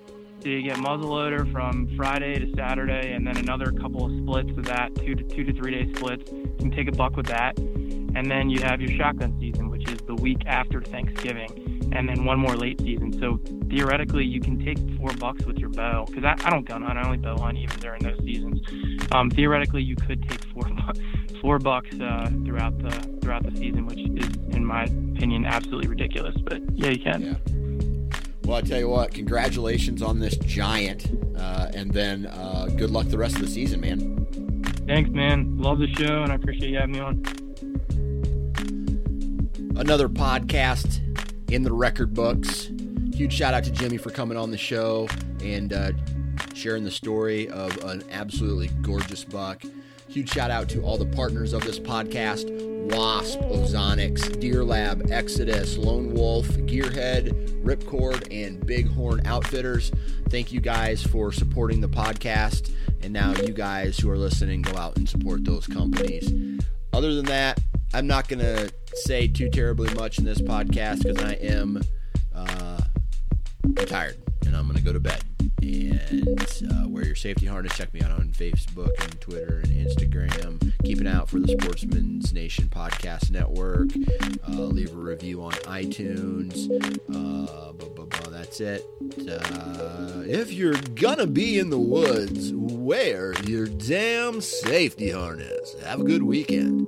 So you get muzzleloader from Friday to Saturday, and then another couple of splits of that, two to two to three day splits. You can take a buck with that, and then you have your shotgun season, which is the week after Thanksgiving, and then one more late season. So theoretically, you can take four bucks with your bow. Because I, I don't gun hunt, I only bow hunt even during those seasons. Um, theoretically, you could take four four bucks uh, throughout the throughout the season, which is, in my opinion, absolutely ridiculous. But yeah, you can. Yeah. Well, I tell you what, congratulations on this giant, uh, and then uh, good luck the rest of the season, man. Thanks, man. Love the show, and I appreciate you having me on. Another podcast in the record books. Huge shout out to Jimmy for coming on the show and uh, sharing the story of an absolutely gorgeous buck. Huge shout out to all the partners of this podcast Wasp, Ozonics, Deer Lab, Exodus, Lone Wolf, Gearhead, Ripcord, and Bighorn Outfitters. Thank you guys for supporting the podcast. And now you guys who are listening go out and support those companies. Other than that, I'm not going to say too terribly much in this podcast because I am uh, tired and I'm going to go to bed and uh, wear your safety harness. Check me out on Facebook and Twitter and Instagram. Keep an eye out for the Sportsman's Nation Podcast Network. Uh, leave a review on iTunes. Uh, blah, blah, that's it. Uh, if you're gonna be in the woods, wear your damn safety harness. Have a good weekend.